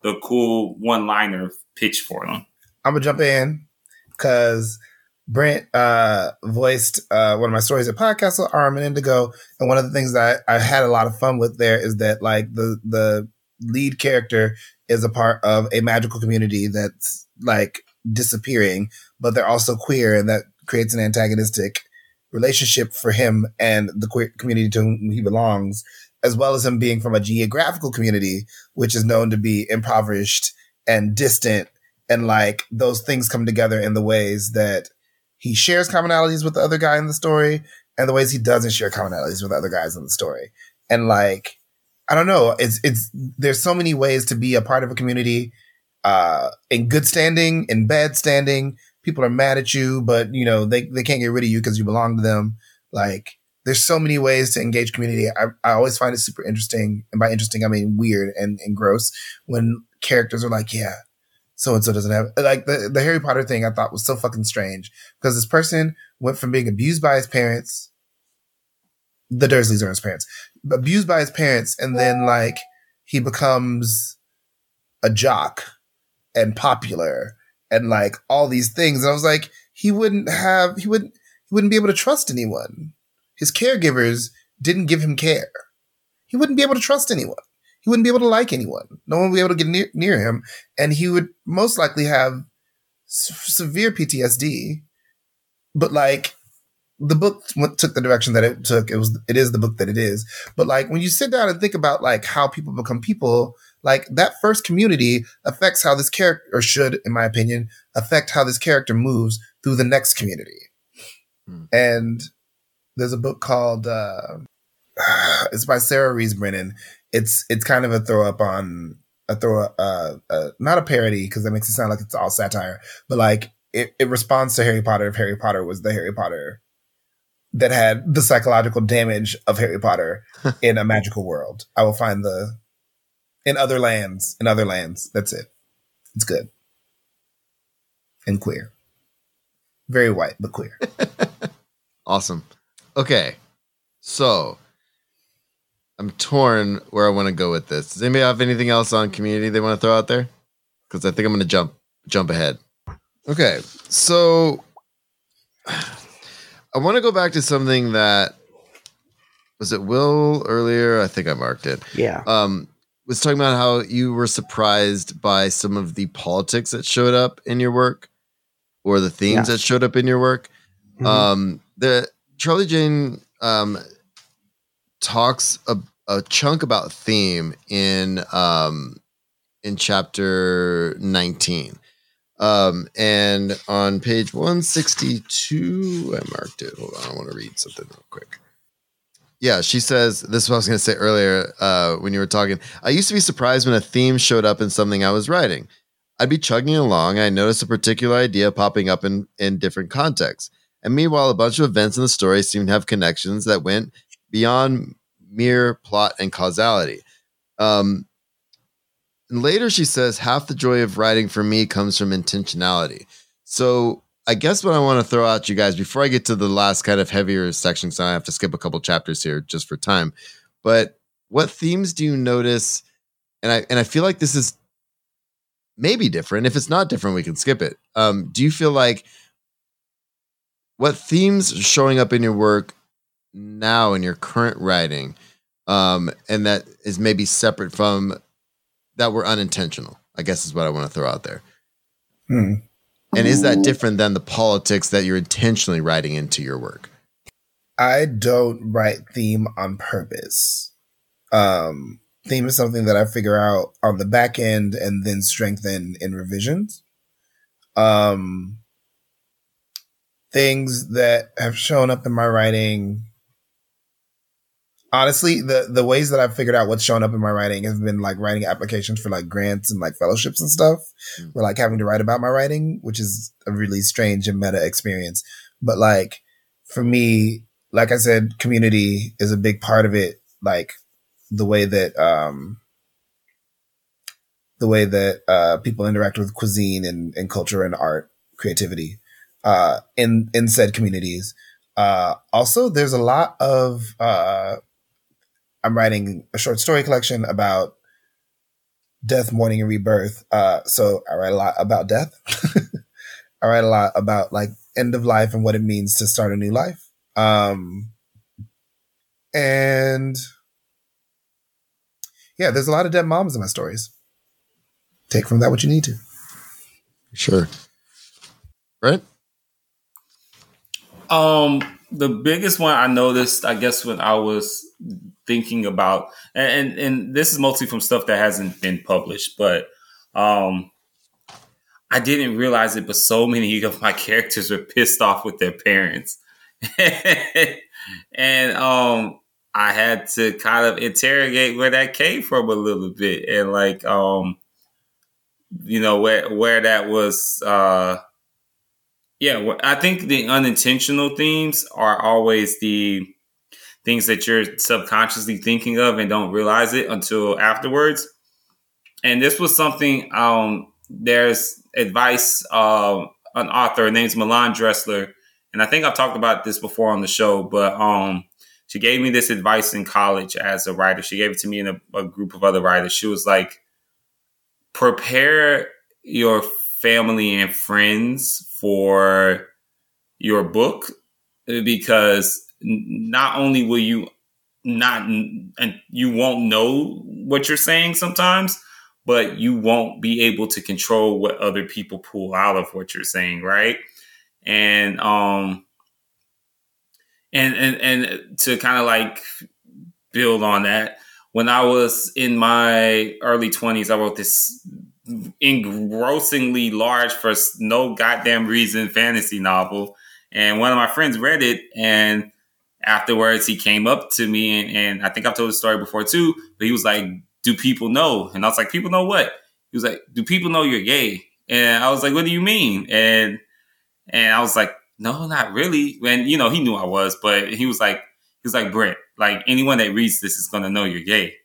the cool one liner pitch for them. I'm gonna jump in because Brent uh, voiced uh, one of my stories at Podcastle, Arm and Indigo, and one of the things that I, I had a lot of fun with there is that like the the lead character is a part of a magical community that's like disappearing, but they're also queer, and that creates an antagonistic relationship for him and the queer community to whom he belongs, as well as him being from a geographical community, which is known to be impoverished and distant. And like those things come together in the ways that he shares commonalities with the other guy in the story and the ways he doesn't share commonalities with other guys in the story. And like, I don't know. It's it's there's so many ways to be a part of a community, uh, in good standing, in bad standing. People are mad at you, but you know they they can't get rid of you because you belong to them. Like there's so many ways to engage community. I, I always find it super interesting, and by interesting I mean weird and, and gross when characters are like, yeah, so and so doesn't have like the the Harry Potter thing. I thought was so fucking strange because this person went from being abused by his parents the Dursleys are his parents, abused by his parents, and then like he becomes a jock and popular and like all these things. And I was like, he wouldn't have, he wouldn't, he wouldn't be able to trust anyone. His caregivers didn't give him care. he wouldn't be able to trust anyone. He wouldn't be able to like anyone. No one would be able to get near, near him. And he would most likely have severe PTSD. But like, the book went, took the direction that it took. It was, it is the book that it is. But like, when you sit down and think about like how people become people, like that first community affects how this character, or should, in my opinion, affect how this character moves through the next community. Hmm. And there's a book called uh, <sighs> it's by Sarah Rees Brennan. It's it's kind of a throw up on a throw uh, uh not a parody because that makes it sound like it's all satire, but like it, it responds to Harry Potter if Harry Potter was the Harry Potter that had the psychological damage of Harry Potter <laughs> in a magical world. I will find the in other lands, in other lands. That's it. It's good. And queer. Very white, but queer. <laughs> Awesome. Okay. So I'm torn where I want to go with this. Does anybody have anything else on community they want to throw out there? Because I think I'm going to jump jump ahead. Okay. So I want to go back to something that was it Will earlier? I think I marked it. Yeah. Um, was talking about how you were surprised by some of the politics that showed up in your work, or the themes Yes. that showed up in your work. Mhm. Um, the Charlie Jane um, talks a, a chunk about theme in um, in chapter 19. Um, and on page 162, I marked it. Hold on, I want to read something real quick. Yeah, she says, this is what I was going to say earlier uh, when you were talking. I used to be surprised when a theme showed up in something I was writing. I'd be chugging along, and I noticed a particular idea popping up in, in different contexts. And meanwhile, a bunch of events in the story seemed to have connections that went beyond mere plot and causality. Um, and later, she says, half the joy of writing for me comes from intentionality. So, I guess what I want to throw out to you guys before I get to the last kind of heavier section, so I have to skip a couple chapters here just for time. But what themes do you notice? And I and I feel like this is maybe different. If it's not different, we can skip it. Um, do you feel like what themes are showing up in your work now in your current writing, um, and that is maybe separate from that were unintentional? I guess is what I want to throw out there. Hmm. And is that different than the politics that you're intentionally writing into your work? I don't write theme on purpose. Um, theme is something that I figure out on the back end and then strengthen in revisions. Um, things that have shown up in my writing. Honestly, the the ways that I've figured out what's shown up in my writing have been like writing applications for like grants and like fellowships and stuff. Mm. Or like having to write about my writing, which is a really strange and meta experience. But like for me, like I said, community is a big part of it. Like the way that um the way that uh people interact with cuisine and, and culture and art, creativity, uh in in said communities. Uh also there's a lot of uh I'm writing a short story collection about death, mourning, and rebirth. Uh so I write a lot about death. <laughs> I write a lot about like end of life and what it means to start a new life. Um, and yeah, there's a lot of dead moms in my stories. Take from that what you need to. Sure. Right? Um, the biggest one I noticed, I guess, when I was thinking about, and and, and this is mostly from stuff that hasn't been published, but um, I didn't realize it, but so many <laughs> of my characters were pissed off with their parents, <laughs> and um, I had to kind of interrogate where that came from a little bit, and like um, you know where where that was. uh yeah, I think the unintentional themes are always the things that you're subconsciously thinking of and don't realize it until afterwards. And this was something. Um, there's advice. Uh, an author her name's Milan Dressler, and I think I've talked about this before on the show. But um, she gave me this advice in college as a writer. She gave it to me in a, a group of other writers. She was like, "Prepare your family and friends for your book because not only will you not and you won't know what you're saying sometimes but you won't be able to control what other people pull out of what you're saying right? And um and and and to kind of like build on that when i was in my early 20s i wrote this engrossingly large for no goddamn reason fantasy novel and one of my friends read it and afterwards he came up to me and, and I think I've told the story before too, but he was like, Do people know? And I was like, People know what? He was like, Do people know you're gay? And I was like, What do you mean? And and I was like, No, not really. And you know, he knew I was, but he was like, he was like, Brent, like anyone that reads this is gonna know you're gay.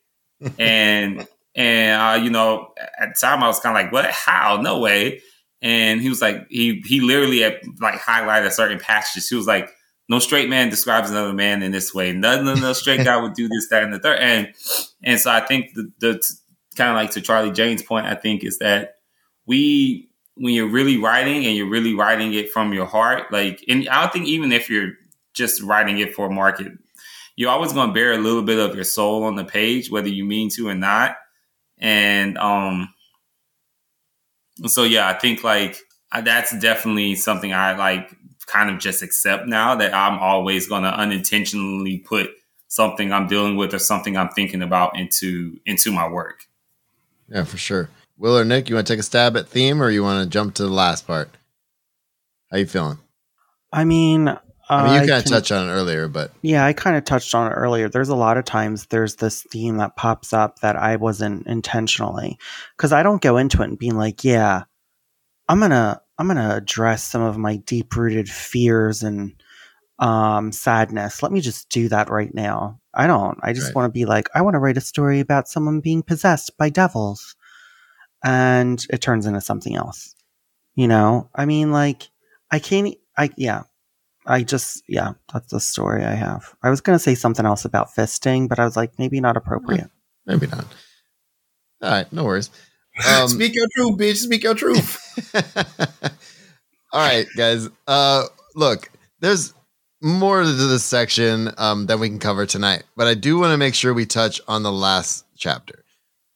and <laughs> and uh, you know, at the time I was kind of like, What? How? No way. And he was like, he he literally had like highlighted certain passages. He was like, no straight man describes another man in this way. None of no straight guy would do this, that, and the third. And and so I think the, the kind of like to Charlie Jane's point, I think is that we when you're really writing and you're really writing it from your heart, like, and I don't think even if you're just writing it for market, you're always going to bear a little bit of your soul on the page, whether you mean to or not. And um, so yeah, I think like that's definitely something I like kind of just accept now that I'm always going to unintentionally put something I'm dealing with or something I'm thinking about into into my work. Yeah, for sure. Will or Nick, you want to take a stab at theme, or you want to jump to the last part? How you feeling? I mean, uh, I mean, you kind of touched on it earlier, but yeah, I kind of touched on it earlier. There's a lot of times there's this theme that pops up that I wasn't intentionally because I don't go into it and being like, yeah, I'm gonna I'm going to address some of my deep rooted fears and um, sadness. Let me just do that right now. I don't. I just right. want to be like, I want to write a story about someone being possessed by devils. And it turns into something else. You know? I mean, like, I can't, I, yeah. I just, yeah, that's the story I have. I was going to say something else about fisting, but I was like, maybe not appropriate. Maybe not. All right, no worries. Um, Speak your truth, bitch. Speak your truth. <laughs> All right, guys. Uh, look, there's more to this section um, that we can cover tonight, but I do want to make sure we touch on the last chapter.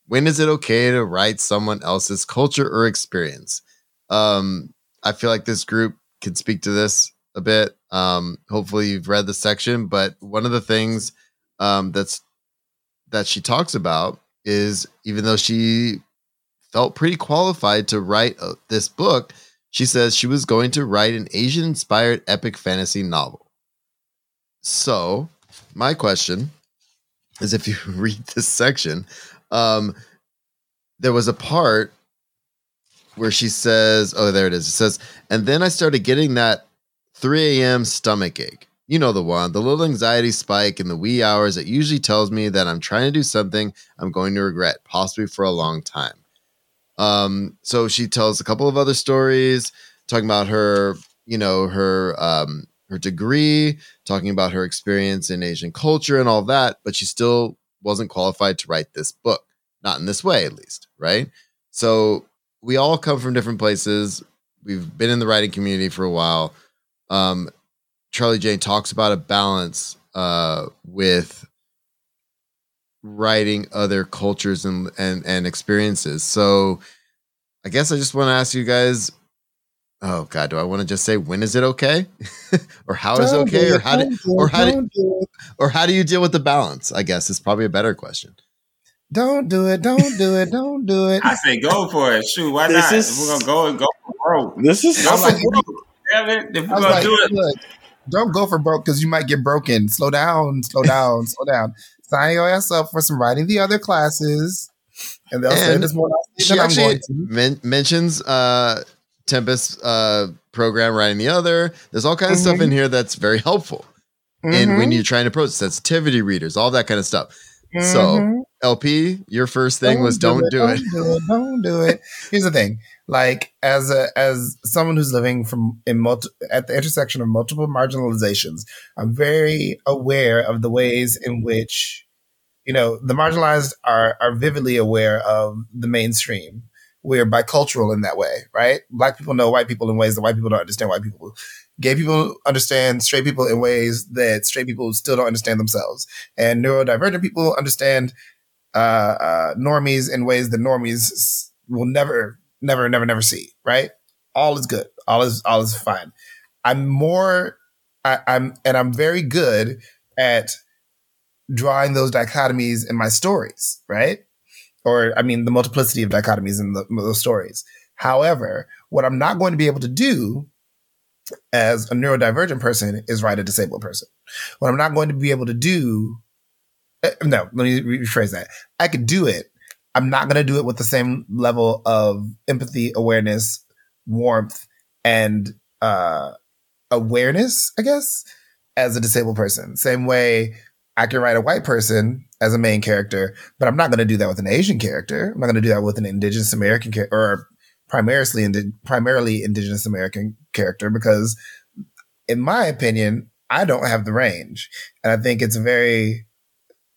When is it okay to write someone else's culture or experience? Um, I feel like this group can speak to this a bit. Um, hopefully, you've read the section, but one of the things um, that's that she talks about is even though she felt pretty qualified to write uh, this book, she says she was going to write an Asian inspired epic fantasy novel. So, my question is if you <laughs> read this section, um, there was a part where she says, Oh, there it is. It says, and then I started getting that 3 a.m. stomach ache. You know the one, the little anxiety spike in the wee hours that usually tells me that I'm trying to do something I'm going to regret, possibly for a long time. Um, so she tells a couple of other stories talking about her, you know, her um, her degree, talking about her experience in Asian culture and all that, but she still wasn't qualified to write this book, not in this way, at least, right? So we all come from different places. We've been in the writing community for a while. Um, Charlie Jane talks about a balance uh, with writing other cultures and and and experiences. So I guess I just want to ask you guys Oh God, do I want to just say when is it okay, <laughs> or how is it okay, or how do, or how do, or how do you deal with the balance? I guess is probably a better question. Don't do it. Don't do it. Don't do it. I say go for it. Shoot, why this not? Is, if we're gonna go and go for broke. This is go for broke. Damn it! If we're gonna like, do it, look, don't go for broke because you might get broken. Slow down. Slow down. slow down sign your ass up for some writing the other classes, and they'll and send us more. She actually men- mentions uh, Tempest uh, program writing the other. There's all kinds mm-hmm. of stuff in here that's very helpful. Mm-hmm. And when you're trying to approach sensitivity readers, all that kind of stuff. Mm-hmm. So LP, your first thing don't was do not do, it, do, not do it. Don't do it. Here's the thing. Like as a as someone who's living from in multi, at the intersection of multiple marginalizations, I'm very aware of the ways in which you know the marginalized are are vividly aware of the mainstream. We're bicultural in that way, right? Black people know white people in ways that white people don't understand white people. gay people understand straight people in ways that straight people still don't understand themselves, and neurodivergent people understand uh, uh, normies in ways that normies will never, never, never, never see. Right? All is good. All is all is fine. I'm more. I, I'm and I'm very good at drawing those dichotomies in my stories. Right? Or I mean, the multiplicity of dichotomies in the, those stories. However, what I'm not going to be able to do as a neurodivergent person is write a disabled person. What I'm not going to be able to do, uh, no, let me rephrase that. I could do it. I'm not going to do it with the same level of empathy, awareness, warmth, and uh, awareness, I guess, as a disabled person. Same way I can write a white person as a main character, but I'm not going to do that with an Asian character. I'm not going to do that with an Indigenous American or primarily indi- primarily Indigenous American character because, in my opinion, I don't have the range, and I think it's very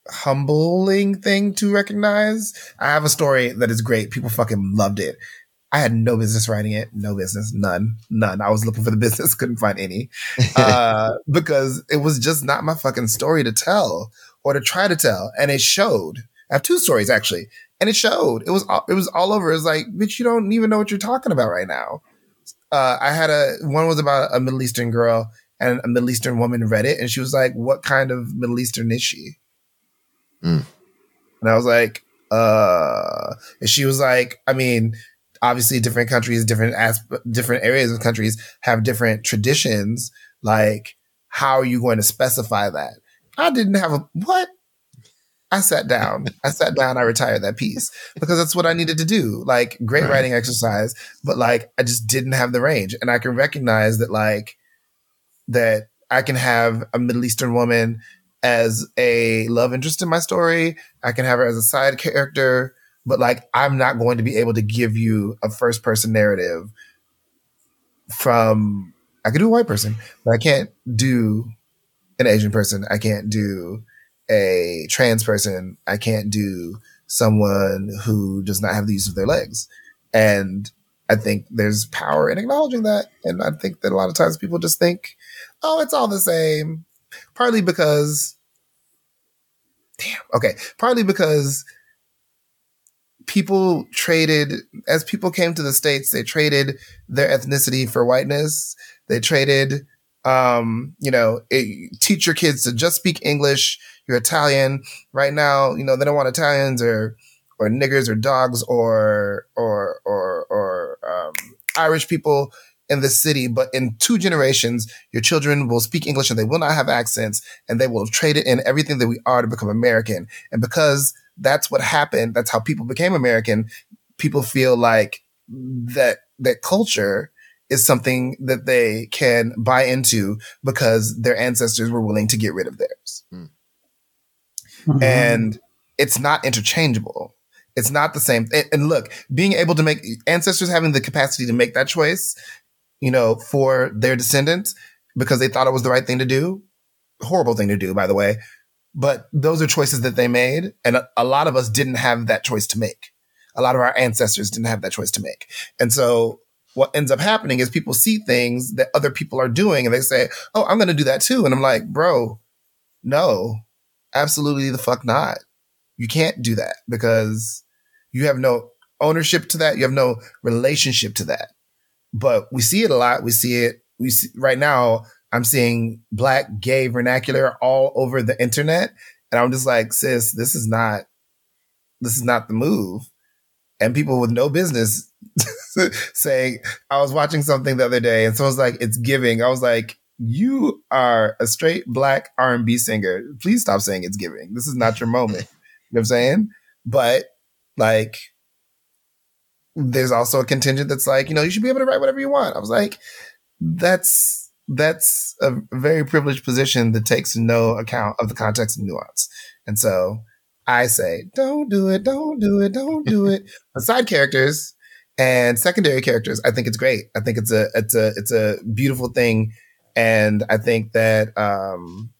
humbling thing to recognize. I have a story that is great. People fucking loved it. I had no business writing it. No business. None. None. I was looking for the <laughs> business. Couldn't find any. Uh, <laughs> because it was just not my fucking story to tell or to try to tell. And it showed. I have two stories actually and it showed. It was it was all over. It was like, bitch, you don't even know what you're talking about right now. Uh, I had a one was about a Middle Eastern girl and a Middle Eastern woman read it, and she was like, "What kind of Middle Eastern is she?" Mm. And I was like, "Uh," and she was like, "I mean." Obviously, different countries, different asp- different areas of countries have different traditions. Like, how are you going to specify that? I didn't have a what? I sat down. I <laughs> sat down. I retired that piece because that's what I needed to do. Like great right. writing exercise, but like I just didn't have the range. And I can recognize that like that I can have a Middle Eastern woman as a love interest in my story. I can have her as a side character, but like I'm not going to be able to give you a first person narrative from I could do a white person, but I can't do an Asian person. I can't do a trans person, I can't do someone who does not have the use of their legs. And I think there's power in acknowledging that. And I think that a lot of times people just think, oh, it's all the same. Partly because, damn, okay, partly because people traded, as people came to the States, they traded their ethnicity for whiteness. They traded, um, you know, it, teach your kids to just speak English you're Italian. Right now, you know, they don't want Italians or or niggers or dogs or or or or um, Irish people in the city, but in two generations, your children will speak English and they will not have accents and they will trade it in everything that we are to become American. And because that's what happened, that's how people became American. People feel like that that culture is something that they can buy into because their ancestors were willing to get rid of theirs. Mm. Mm-hmm. And it's not interchangeable. It's not the same. And look, being able to make ancestors having the capacity to make that choice, you know, for their descendants because they thought it was the right thing to do. Horrible thing to do, by the way. But those are choices that they made. And a, a lot of us didn't have that choice to make. A lot of our ancestors didn't have that choice to make. And so what ends up happening is people see things that other people are doing and they say, Oh, I'm going to do that too. And I'm like, bro, no, Absolutely the fuck not. You can't do that because you have no ownership to that. You have no relationship to that. But we see it a lot. We see it. We see right now. I'm seeing black gay vernacular all over the internet. And I'm just like, sis, this is not, this is not the move. And people with no business <laughs> saying, I was watching something the other day and so someone's like, it's giving. I was like, you are a straight black R&B singer. Please stop saying it's giving. This is not your moment. you know what I'm saying? But like, there's also a contingent that's like, you know, you should be able to write whatever you want. I was like, that's, that's a very privileged position that takes no account of the context and nuance. And so I say, don't do it, don't do it, don't do it. <laughs> but side characters and secondary characters, I think it's great. I think it's a, it's a, it's a beautiful thing and I think that um,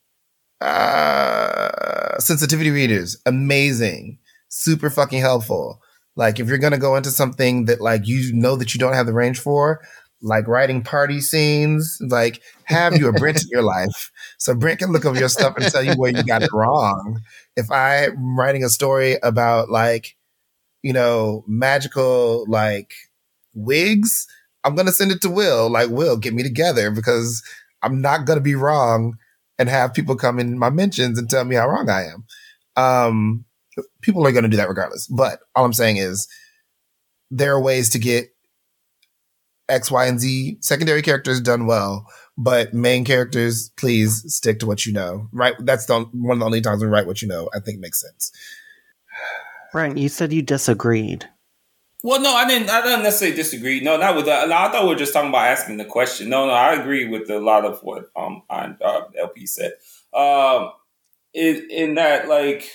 uh, sensitivity readers, amazing, super fucking helpful. Like if you're gonna go into something that like you know that you don't have the range for, like writing party scenes, like have you a Brent in your life. So Brent can look over your stuff and tell you where you got it wrong. If I'm writing a story about like, you know, magical like wigs, I'm gonna send it to Will. Like, Will, get me together because I'm not gonna be wrong and have people come in my mentions and tell me how wrong I am. Um, people are gonna do that regardless. But all I'm saying is there are ways to get X, Y, and Z secondary characters done well, but main characters, please stick to what you know. Right? That's the one of the only times we write what you know. I think makes sense. Brian, you said you disagreed. Well, no, I didn't. I didn't necessarily disagree. No, not with that. No, I thought we were just talking about asking the question. No, no, I agree with a lot of what um I, uh, LP said. Um, in, in that, like,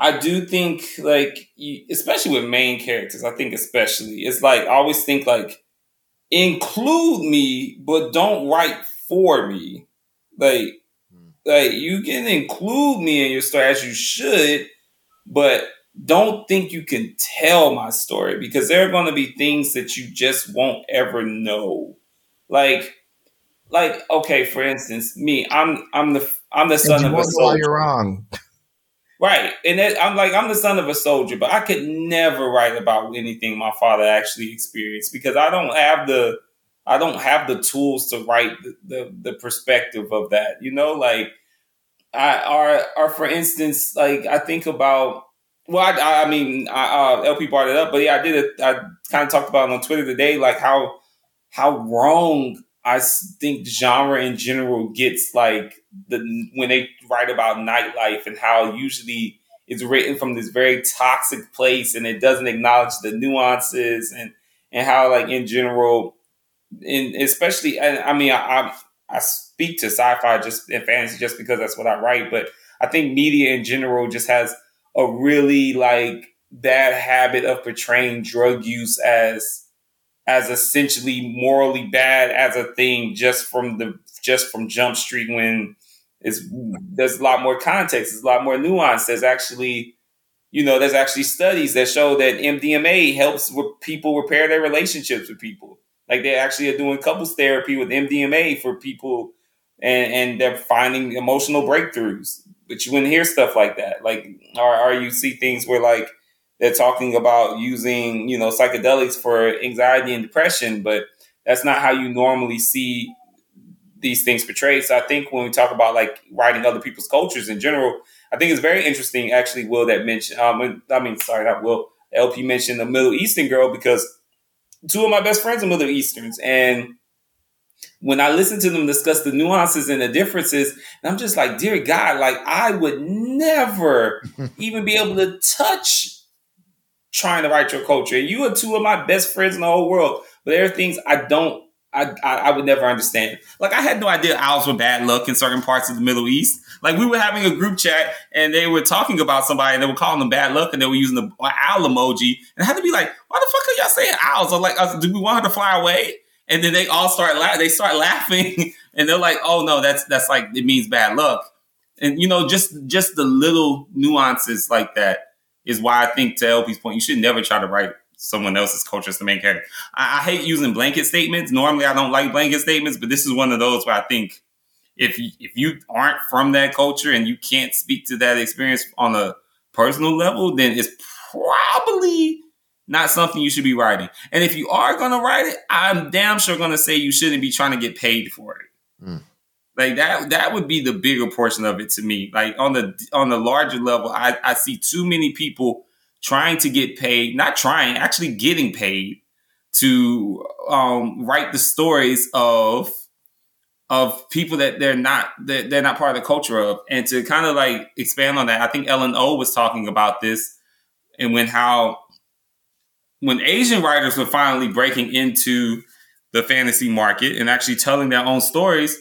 I do think, like, you, especially with main characters, I think especially it's like I always think like include me, but don't write for me. Like, hmm. like you can include me in your story as you should, but don't think you can tell my story because there are going to be things that you just won't ever know. Like, like okay, for instance, me, I'm I'm the I'm the son of a soldier. You're wrong. Right, and I'm like I'm the son of a soldier, but I could never write about anything my father actually experienced because I don't have the I don't have the tools to write the the, the perspective of that. You know, like I are are for instance, like I think about well, I, I mean, I, uh, LP brought it up, but yeah, I did. it. I kind of talked about it on Twitter today, like how how wrong I think genre in general gets, like the when they write about nightlife and how usually it's written from this very toxic place and it doesn't acknowledge the nuances and and how like in general, and especially, and I mean, I, I I speak to sci-fi just and fantasy just because that's what I write, but I think media in general just has a really like bad habit of portraying drug use as as essentially morally bad as a thing just from the just from Jump Street when there's a lot more context, there's a lot more nuance. There's actually you know, there's actually studies that show that MDMA helps people repair their relationships with people. Like they actually are doing couples therapy with MDMA for people and, and they're finding emotional breakthroughs but you wouldn't hear stuff like that. Like, or, or you see things where like they're talking about using, you know, psychedelics for anxiety and depression, but that's not how you normally see these things portrayed. So I think when we talk about like writing other people's cultures in general, I think it's very interesting. Actually, Will that mentioned, um, I mean, sorry, not Will. LP mentioned the Middle Eastern girl because two of my best friends are Middle Easterns, and when I listen to them discuss the nuances and the differences, I'm just like, dear God, like I would never <laughs> even be able to touch trying to write your culture. And you are two of my best friends in the whole world. But there are things I don't, I, I, would never understand. Like I had no idea owls were bad luck in certain parts of the Middle East. Like we were having a group chat and they were talking about somebody and they were calling them bad luck and they were using the owl emoji. And I had to be like, why the fuck are y'all saying owls? Or like, uh, do we want her to fly away? and then they all start la- they start <laughs> laughing and they're like oh no that's that's like it means bad luck and you know just just the little nuances like that is why i think to lp's point you should never try to write someone else's culture is the main character I, I hate using blanket statements normally i don't like blanket statements but this is one of those where i think if you, if you aren't from that culture and you can't speak to that experience on a personal level then it's probably not something you should be writing. And if you are going to write it, I'm damn sure going to say you shouldn't be trying to get paid for it. Mm. Like that, that would be the bigger portion of it to me. Like on the on the larger level, I, I see too many people trying to get paid, not trying, actually getting paid to um, write the stories of of people that they're not that they're not part of the culture of. And to kind of like expand on that, I think Ellen O was talking about this and when how when Asian writers were finally breaking into the fantasy market and actually telling their own stories,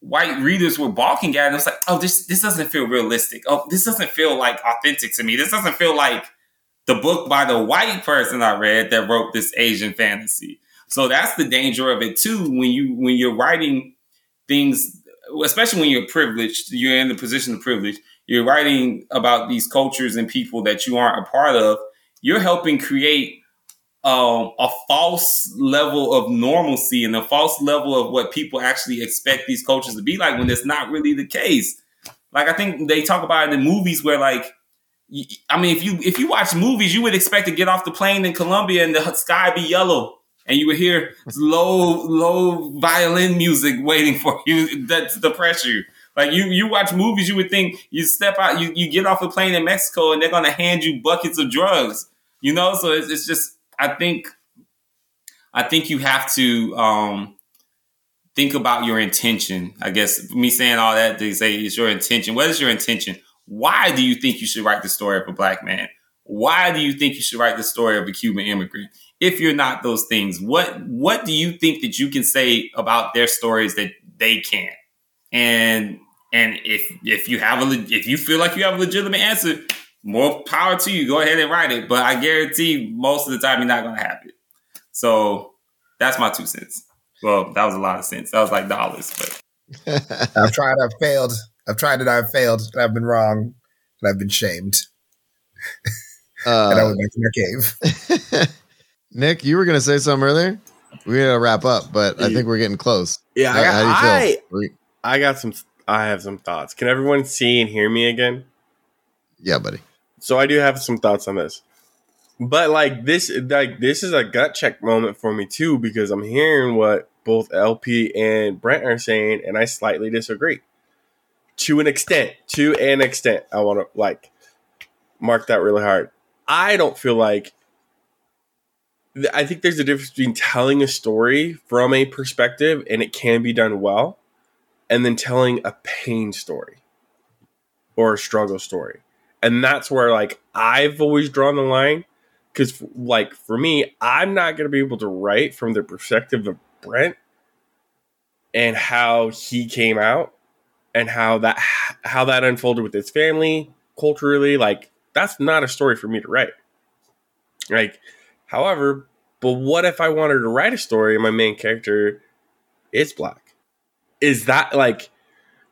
white readers were balking at it. Was like, oh, this this doesn't feel realistic. Oh, this doesn't feel like authentic to me. This doesn't feel like the book by the white person I read that wrote this Asian fantasy. So that's the danger of it too. When you when you're writing things, especially when you're privileged, you're in the position of privilege. You're writing about these cultures and people that you aren't a part of you're helping create um, a false level of normalcy and a false level of what people actually expect these cultures to be like when it's not really the case. Like I think they talk about it in movies where like I mean if you if you watch movies you would expect to get off the plane in Colombia and the sky be yellow and you would hear low low violin music waiting for you that's the pressure. Like you you watch movies you would think you step out you you get off a plane in Mexico and they're to hand you buckets of drugs. You know so it's, it's just I think I think you have to um, think about your intention. I guess me saying all that to say is your intention. What is your intention? Why do you think you should write the story of a black man? Why do you think you should write the story of a Cuban immigrant? If you're not those things, what what do you think that you can say about their stories that they can't? And and if if you have a if you feel like you have a legitimate answer, more power to you. Go ahead and write it. But I guarantee most of the time you're not going to have it. So that's my two cents. Well, that was a lot of sense. That was like dollars, but <laughs> I've tried, I've failed. I've tried it, I've failed, and I've been wrong, and I've been shamed. Uh, <laughs> and I went back to my cave. <laughs> Nick, you were going to say something earlier. We're gonna wrap up, but I think we're getting close. Yeah, how, I, how do you feel? I, I got some. I have some thoughts. Can everyone see and hear me again? Yeah, buddy. So I do have some thoughts on this. But like this like this is a gut check moment for me too because I'm hearing what both LP and Brent are saying and I slightly disagree. To an extent, to an extent, I want to like mark that really hard. I don't feel like I think there's a difference between telling a story from a perspective and it can be done well and then telling a pain story or a struggle story and that's where like I've always drawn the line because like for me, I'm not going to be able to write from the perspective of Brent and how he came out and how that how that unfolded with his family culturally. Like that's not a story for me to write. Like, however, but what if I wanted to write a story and my main character is black? Is that like?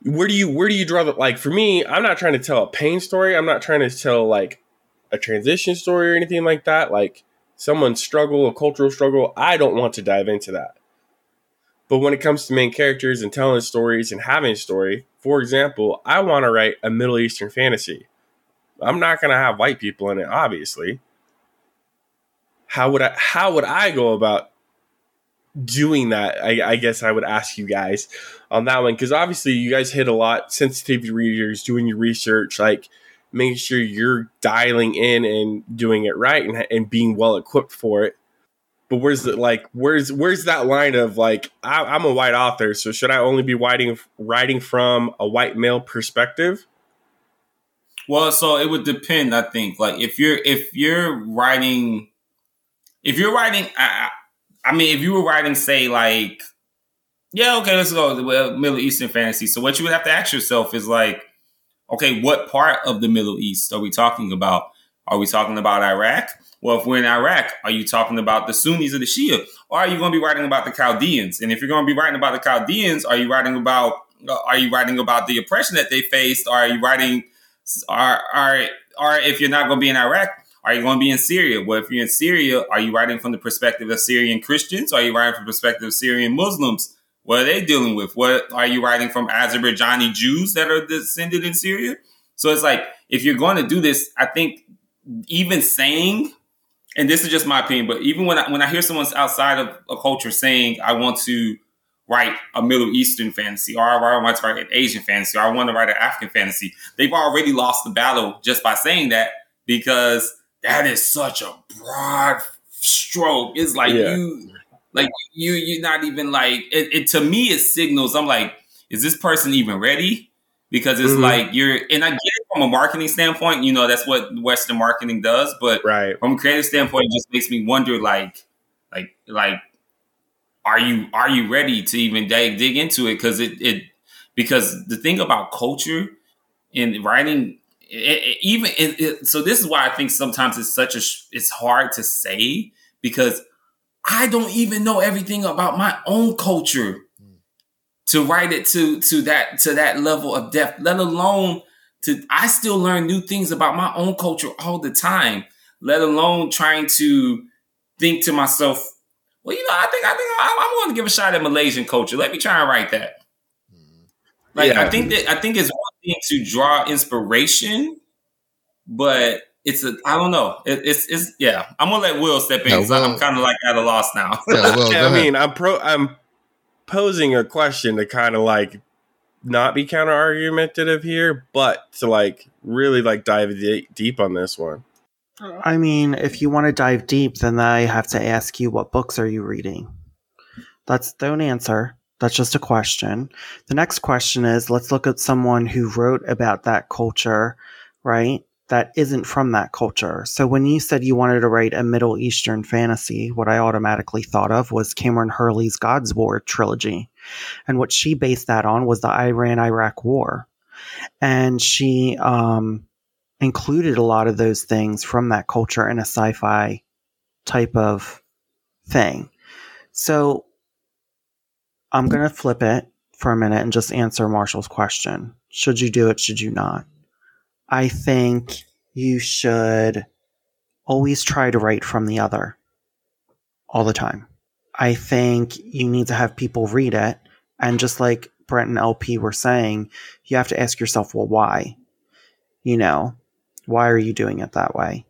where do you where do you draw the like for me i'm not trying to tell a pain story i'm not trying to tell like a transition story or anything like that like someone's struggle a cultural struggle i don't want to dive into that but when it comes to main characters and telling stories and having a story for example i want to write a middle eastern fantasy. I'm not going to have white people in it obviously. How would i how would i go about doing that, I, I, guess I would ask you guys on that one. Because obviously you guys hit a lot sensitivity readers, doing your research, like making sure you're dialing in and doing it right and, and being well equipped for it. But where's it like where's where's that line of like I, am a white author, so should I only be writing writing from a white male perspective? Well, so it would depend. I think like if you're if you're writing if you're writing. I, I mean, if you were writing, say, like, yeah, okay, let's go well, Middle Eastern fantasy. So what you would have to ask yourself is like, okay, what part of the Middle East are we talking about? Are we talking about Iraq? Well, if we're in Iraq, are you talking about the Sunnis or the Shia? Or are you going to be writing about the Chaldeans? And if you're going to be writing about the Chaldeans, are you writing about uh, are you writing about the oppression that they faced? Or are you writing are are or if you're not going to be in Iraq, are you going to be in Syria? Well, if you're in Syria, are you writing from the perspective of Syrian Christians? Or are you writing from the perspective of Syrian Muslims? What are they dealing with? What are you writing from Azerbaijani Jews that are descended in Syria? So it's like if you're going to do this, I think even saying, and this is just my opinion, but even when I, when I hear someone outside of a culture saying, "I want to write a Middle Eastern fantasy," or "I want to write an Asian fantasy," or "I want to write an African fantasy," they've already lost the battle just by saying that because that is such a broad stroke. It's like yeah. you, like you, you're not even like it, it, To me, it signals. I'm like, is this person even ready? Because it's mm-hmm. like you're, and I get it from a marketing standpoint. You know, that's what Western marketing does. But right. from a creative standpoint, it just makes me wonder, like, like, like, are you are you ready to even dig, dig into it? Because it it because the thing about culture and writing it, even it, so this is why I think sometimes it's such a it's hard to say because I don't even know everything about my own culture to write it to to that to that level of depth let alone to I still learn new things about my own culture all the time let alone trying to think to myself, well, you know, I think I think I, I'm going to give a shot at Malaysian culture. Let me try and write that. Like Yeah. I think that I think it's one thing to draw inspiration, but it's a I don't know. It, it's it's yeah. I'm gonna let Will step in Yeah, 'cause I'm kind of like at a loss now. Yeah, Will, <laughs> I mean, I'm pro. I'm posing a question to kind of like not be counter argumentative here, but to like really like dive de- deep on this one. I mean, if you want to dive deep, then I have to ask you what books are you reading? That's don't answer. That's just a question. The next question is let's look at someone who wrote about that culture, right? That isn't from that culture. So when you said you wanted to write a Middle Eastern fantasy, what I automatically thought of was Kameron Hurley's God's War trilogy. And what she based that on was the Iran Iraq War. And she um included a lot of those things from that culture in a sci-fi type of thing. So I'm going to flip it for a minute and just answer Marshall's question. Should you do it? Should you not? I think you should always try to write from the other all the time. I think you need to have people read it. And just like Brent and LP were saying, you have to ask yourself, well, why? You know, why are you doing it that way?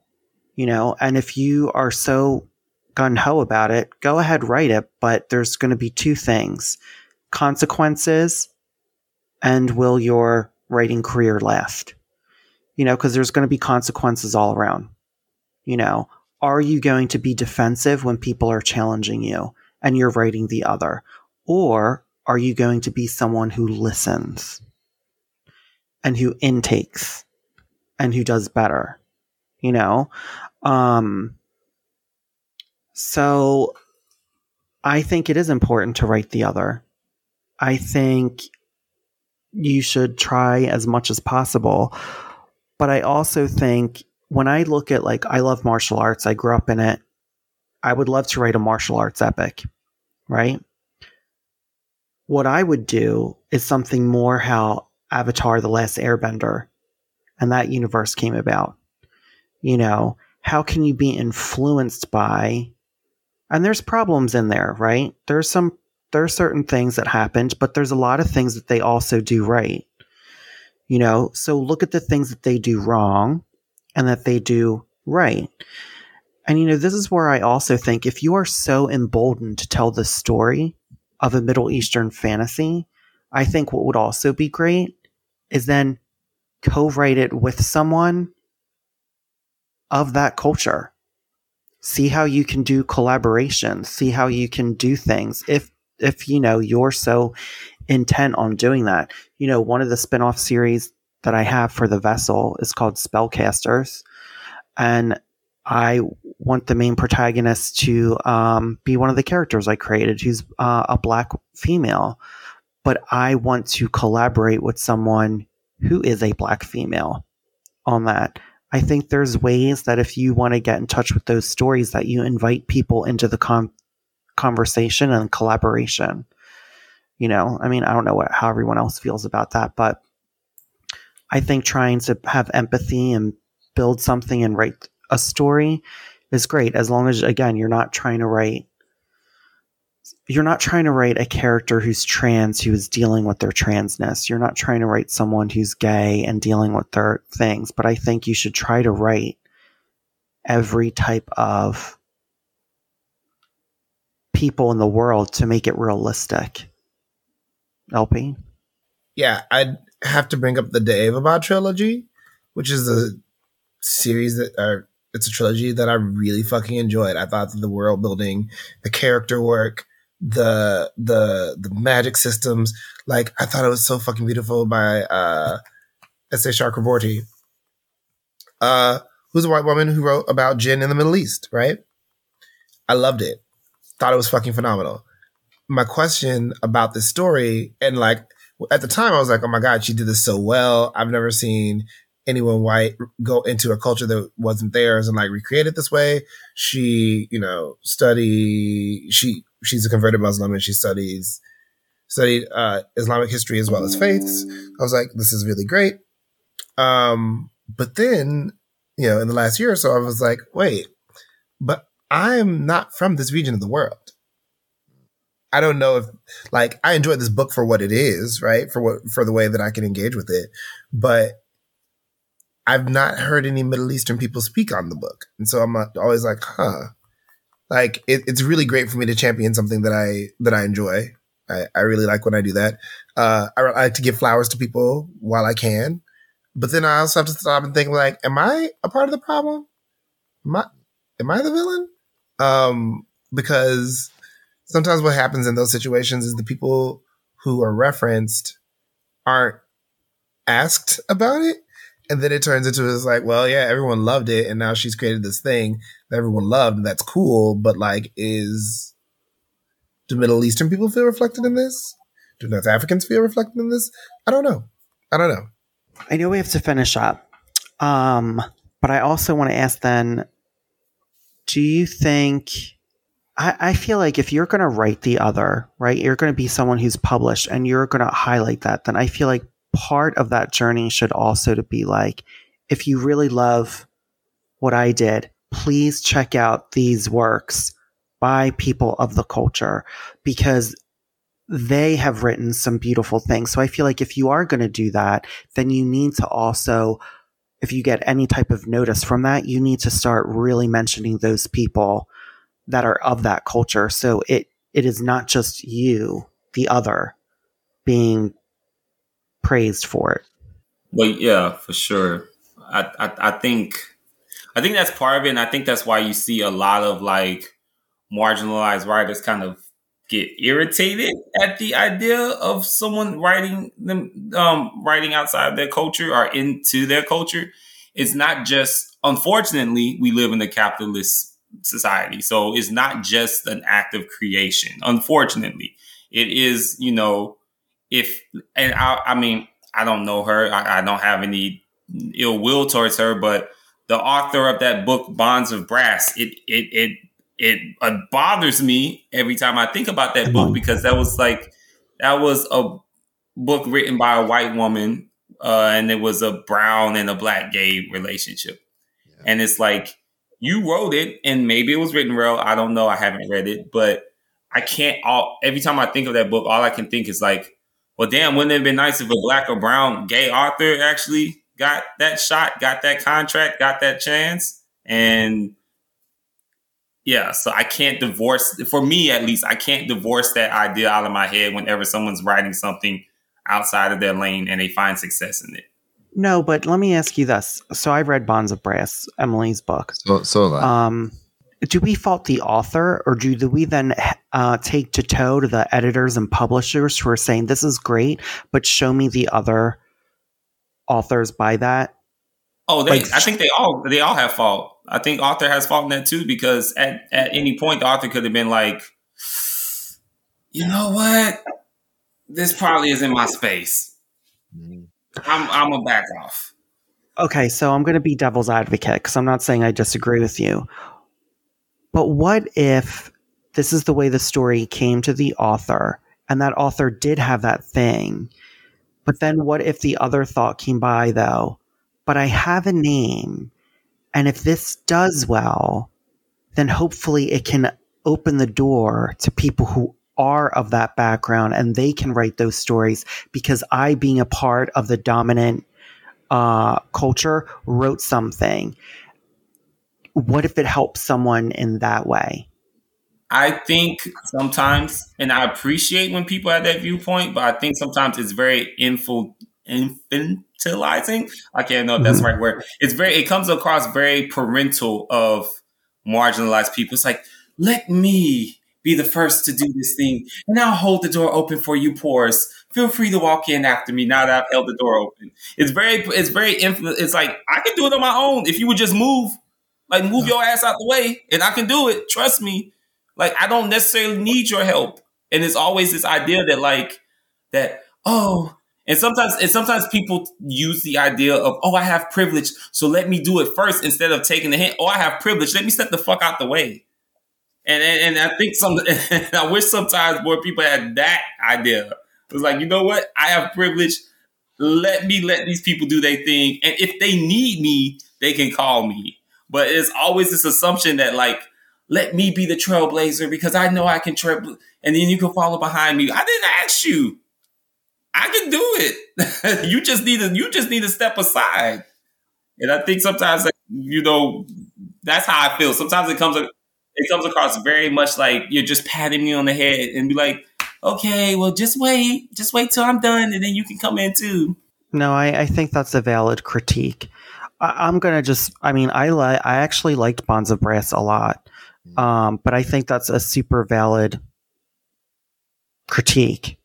You know, and if you are so gun ho about it, go ahead, write it. But there's going to be two things consequences and will your writing career last? You know, because there's going to be consequences all around. You know, are you going to be defensive when people are challenging you and you're writing the other? Or are you going to be someone who listens and who intakes and who does better? You know? Um, so I think it is important to write the other. I think you should try as much as possible. But I also think when I look at like I love martial arts, I grew up in it. I would love to write a martial arts epic, right? What I would do is something more how Avatar the Last Airbender and that universe came about. You know, how can you be influenced by and there's problems in there, right? There's some there are certain things that happened, but there's a lot of things that they also do right. You know, so look at the things that they do wrong and that they do right. And you know, this is where I also think if you are so emboldened to tell the story of a Middle Eastern fantasy, I think what would also be great is then co-write it with someone of that culture. See how you can do collaboration, see how you can do things if if you know you're so intent on doing that. You know, one of the spin-off series that I have for the vessel is called Spellcasters. And I want the main protagonist to um, be one of the characters I created, who's uh, a black female. But I want to collaborate with someone who is a black female on that. I think there's ways that if you want to get in touch with those stories, that you invite people into the con- conversation and collaboration. You know, I mean, I don't know what, how everyone else feels about that, but I think trying to have empathy and build something and write a story is great as long as again you're not trying to write you're not trying to write a character who's trans who is dealing with their transness. You're not trying to write someone who's gay and dealing with their things, but I think you should try to write every type of people in the world to make it realistic. LP? Yeah, I'd have to bring up the Daevabad trilogy, which is a series that are it's a trilogy that I really fucking enjoyed. I thought the world building, the character work, the the the magic systems, like I thought it was so fucking beautiful by uh S.A. Chakraborty. Uh who's a white woman who wrote about jinn in the Middle East, right? I loved it. Thought it was fucking phenomenal. My question about this story, and like at the time, I was like, oh my God, she did this so well. I've never seen anyone white go into a culture that wasn't theirs and like recreate it this way. She, you know, study, she, she's a converted Muslim and she studies, studied, uh, Islamic history as well as faiths. I was like, this is really great. Um, but then, you know, in the last year or so, I was like, wait, but I'm not from this region of the world. I don't know if like I enjoyed this book for what it is, right? For what for the way that I can engage with it. But I've not heard any Middle Eastern people speak on the book. And so I'm always like, huh. Like it, it's really great for me to champion something that I that I enjoy. I, I really like when I do that. Uh, I, I like to give flowers to people while I can, but then I also have to stop and think like, am I a part of the problem? Am I, am I the villain? Um, because sometimes what happens in those situations is the people who are referenced aren't asked about it. And then it turns into it's like, well, yeah, everyone loved it, and now she's created this thing that everyone loved, and that's cool. But like, is do Middle Eastern people feel reflected in this? Do North Africans feel reflected in this? I don't know. I don't know. I know we have to finish up, um, but I also want to ask then: Do you think? I, I feel like if you're going to write the other, right, you're going to be someone who's published, and you're going to highlight that. Then I feel like part of that journey should also to be like, if you really love what I did, please check out these works by people of the culture because they have written some beautiful things. So I feel like if you are going to do that, then you need to also, if you get any type of notice from that, you need to start really mentioning those people that are of that culture. So it, it is not just you, the other, being praised for it. Well, yeah, for sure. I, I, I think, I think that's part of it, and I think that's why you see a lot of like marginalized writers kind of get irritated at the idea of someone writing them um, writing outside their culture or into their culture. It's not just unfortunately we live in a capitalist society, so it's not just an act of creation. Unfortunately, it is you know if and I, I mean I don't know her, I, I don't have any ill will towards her, but the author of that book Bonds of Brass, it it it it uh, bothers me every time I think about that book because that was like that was a book written by a white woman, uh, and it was a brown and a black gay relationship, yeah. and it's like you wrote it, and maybe it was written well. I don't know. I haven't read it, but I can't. All every time I think of that book, all I can think is like, well, damn, wouldn't it have been nice if a black or brown gay author actually got that shot, got that contract, got that chance, and yeah, so I can't divorce, for me at least, I can't divorce that idea out of my head whenever someone's writing something outside of their lane and they find success in it. No, but let me ask you this. So I read Bonds of Brass, Emily's book. So, so um, do we fault the author or do, do we then uh, take to toe to the editors and publishers who are saying this is great, but show me the other authors by that? Oh, they, like, I think they all they all have fault. I think author has fault in that too because at, at any point the author could have been like, you know what, this probably isn't my space. Mm-hmm. I'm I'm a back off. Okay, so I'm going to be devil's advocate because I'm not saying I disagree with you, but what if this is the way the story came to the author and that author did have that thing, but then what if the other thought came by though? But I have a name and if this does well, then hopefully it can open the door to people who are of that background and they can write those stories because I, being a part of the dominant uh, culture, wrote something. What if it helps someone in that way? I think sometimes, and I appreciate when people have that viewpoint, but I think sometimes it's very info, infantilizing. I can't know if that's mm-hmm. the right word. It's very, it comes across very parental of marginalized people. It's like, let me be the first to do this thing, and I'll hold the door open for you, poors. Feel free to walk in after me now that I've held the door open. It's very, it's very, it's like I can do it on my own if you would just move, like move your ass out the way, and I can do it. Trust me. Like I don't necessarily need your help, and it's always this idea that like that. Oh, and sometimes, and sometimes people use the idea of, oh, I have privilege, so let me do it first instead of taking the hint. Oh, I have privilege, let me step the fuck out the way. And and, and I think some, <laughs> I wish sometimes more people had that idea. It was like, you know what? I have privilege. Let me let these people do their thing, and if they need me, they can call me. But it's always this assumption that like let me be the trailblazer because I know I can trail, and then you can follow behind me. I didn't ask you. I can do it. <laughs> you just need to you just need to step aside. And I think sometimes you know that's how I feel. Sometimes it comes it comes across very much like you're just patting me on the head and be like, okay, well just wait, just wait till I'm done, and then you can come in too. No, I, I think that's a valid critique. I, am gonna just. I mean, I li- I actually liked Bonds of Brass a lot, um, but I think that's a super valid critique.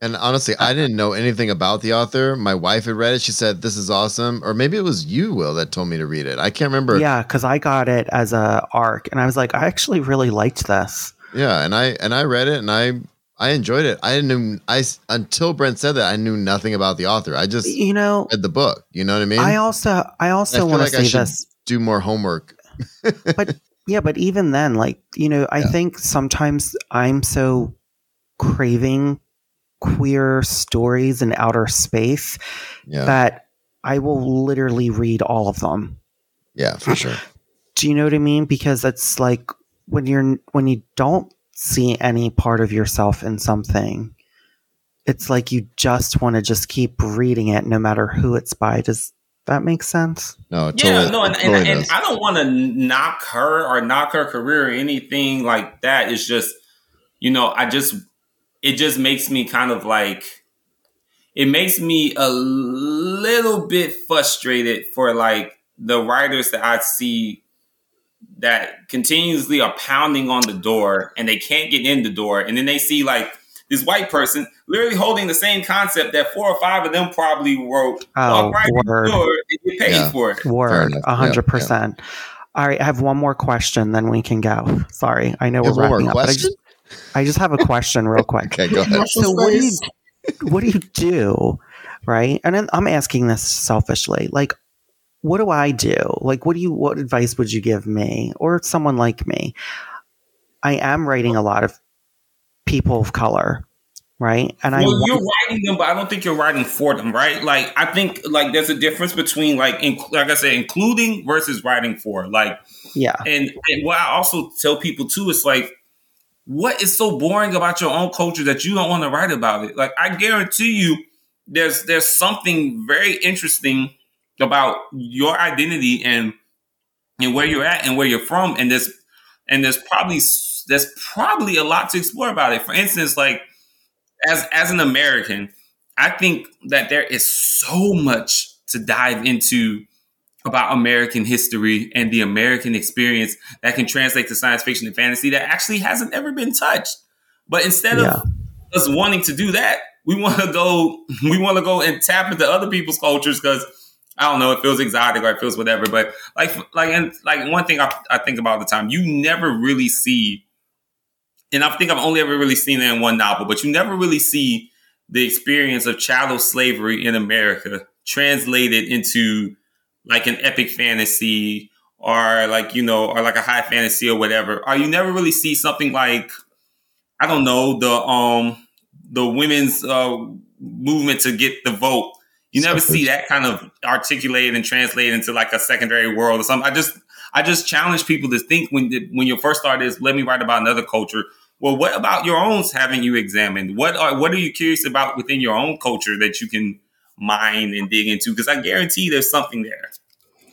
And honestly, I didn't know anything about the author. My wife had read it. She said, "This is awesome," or maybe it was you, Will, that told me to read it. I can't remember. Yeah, because I got it as a arc, and I was like, I actually really liked this. Yeah, and I and I read it, and I I enjoyed it. I knew I until Brent said that I knew nothing about the author. I just you know read the book. You know what I mean? I also I also want to like say this. Do more homework. but yeah, but even then, like you know, I yeah. think sometimes I'm so craving queer stories in outer space yeah. that I will literally read all of them. Yeah, for sure. <sighs> Do you know what I mean? Because it's like when you're when you don't see any part of yourself in something, it's like you just want to just keep reading it no matter who it's by. Does that make sense? No, totally, yeah, no, and, totally and, and I don't want to knock her or knock her career or anything like that. It's just, you know, I just it just makes me kind of like it makes me a little bit frustrated for like the writers that I see that continuously are pounding on the door and they can't get in the door and then they see like this white person literally holding the same concept that four or five of them probably wrote oh, right word. and get paid yeah. for it. Word, a hundred percent. All right, I have one more question, then we can go. Sorry, I know we're wrapping up. But I just, have a question real quick. okay, go ahead. So what do you what do you do? Right? And I'm asking this selfishly. Like what do I do? Like what do you what advice would you give me or someone like me? I am writing a lot of people of color, right? And well, I you're writing them, but I don't think you're writing for them, right? Like I think like there's a difference between like inc- like I said, including versus writing for. Like yeah, and, and what I also tell people too is like what is so boring about your own culture that you don't want to write about it? Like I guarantee you, there's there's something very interesting about your identity and and where you're at and where you're from, and there's and there's probably there's probably a lot to explore about it. For instance, like as as an American, I think that there is so much to dive into about American history and the American experience that can translate to science fiction and fantasy that actually hasn't ever been touched. But instead yeah. of us wanting to do that, we want to go, <laughs> we want to go and tap into other people's cultures because I don't know, it feels exotic or it feels whatever. But like, like, and like one thing I, I think about all the time, you never really see, and I think I've only ever really seen it in one novel, but you never really see the experience of chattel slavery in America translated into like an epic fantasy or like you know or like a high fantasy or whatever or you never really see something like i don't know the um the women's uh movement to get the vote. You never see that kind of articulated and translated into like a secondary world or something. I just i just challenge people to think when when your first thought is let me write about another culture. Well what about your own haven't you examined? What are what are you curious about within your own culture that you can mine and dig into? Because I guarantee there's something there.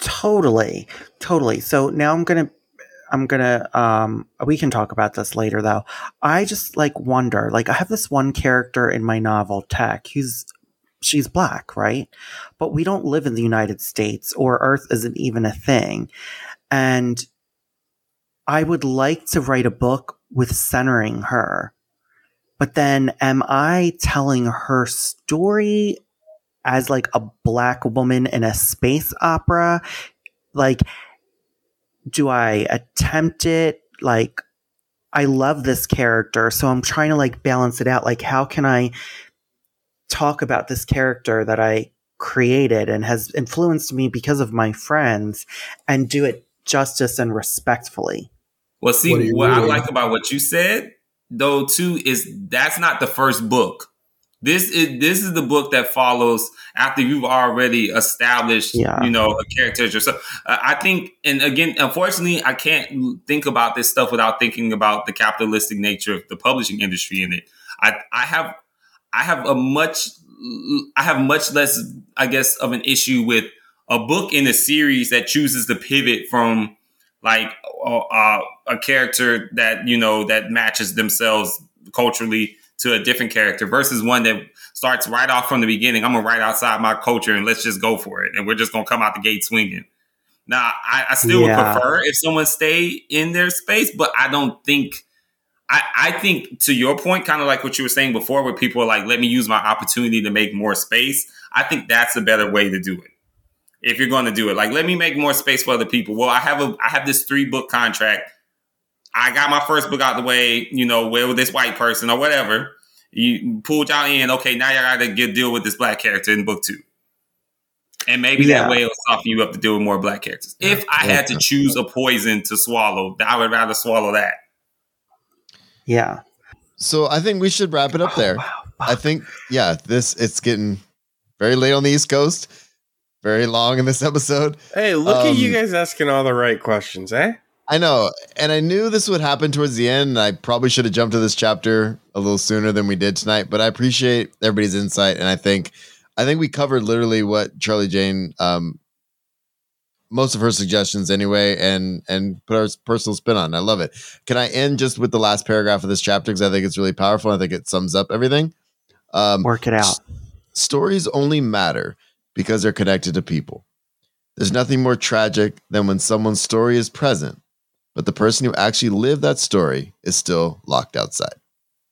Totally, totally. So now I'm gonna, I'm gonna, um, we can talk about this later though. I just like wonder, like I have this one character in my novel, Tech, who's she's black, right? But we don't live in the United States, or Earth isn't even a thing, and I would like to write a book with centering her. But then am I telling her story as like a black woman in a space opera like do i attempt it? Like i love this character so i'm trying to like balance it out. Like how can i talk about this character that i created and has influenced me because of my friends and do it justice and respectfully? Well see what, what i like about what you said though too is that's not the first book This is this is the book that follows after you've already established, Yeah. you know, a character yourself. Uh, I think, and again, unfortunately, I can't think about this stuff without thinking about the capitalistic nature of the publishing industry in it. I I have I have a much I have much less, I guess, of an issue with a book in a series that chooses to pivot from like uh, uh, a character that you know that matches themselves culturally to a different character versus one that starts right off from the beginning. I'm gonna write outside my culture and let's just go for it, and we're just gonna come out the gate swinging. Now, I, I still Yeah. would prefer if someone stay in their space, but I don't think. I, I think to your point, kind of like what you were saying before, where people are like, "Let me use my opportunity to make more space." I think that's a better way to do it. If you're going to do it, like, let me make more space for other people. Well, I have a I have this three book contract. I got my first book out the way, you know, where with this white person or whatever. You pulled y'all in. Okay, now y'all got to get deal with this black character in book two. And maybe Yeah. that way it'll soften you up to deal with more black characters. If I had to choose a poison to swallow, I would rather swallow that. Yeah. So I think we should wrap it up there. Wow. I think, yeah, this it's getting very late on the East Coast, very long in this episode. Hey, look at you Um, guys asking all the right questions, eh? I know, and I knew this would happen towards the end. And I probably should have jumped to this chapter a little sooner than we did tonight. But I appreciate everybody's insight, and I think, I think we covered literally what Charlie Jane, um, most of her suggestions anyway, and and put our personal spin on. I love it. Can I end just with the last paragraph of this chapter because I think it's really powerful. I think it sums up everything. Um, Work it out. stories only matter because they're connected to people. There's nothing more tragic than when someone's story is present, but the person who actually lived that story is still locked outside.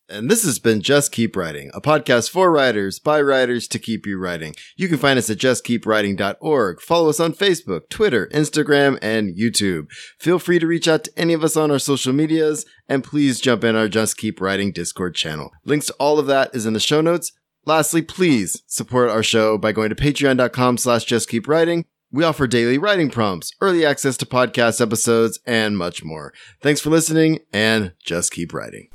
And this has been Just Keep Writing, a podcast for writers by writers to keep you writing. You can find us at justkeepwriting.org. Follow us on Facebook, Twitter, Instagram, and YouTube. Feel free to reach out to any of us on our social medias, and please jump in our Just Keep Writing Discord channel. Links to all of that is in the show notes. Lastly, please support our show by going to patreon.com slash justkeepwriting. We offer daily writing prompts, early access to podcast episodes, and much more. Thanks for listening, and just keep writing.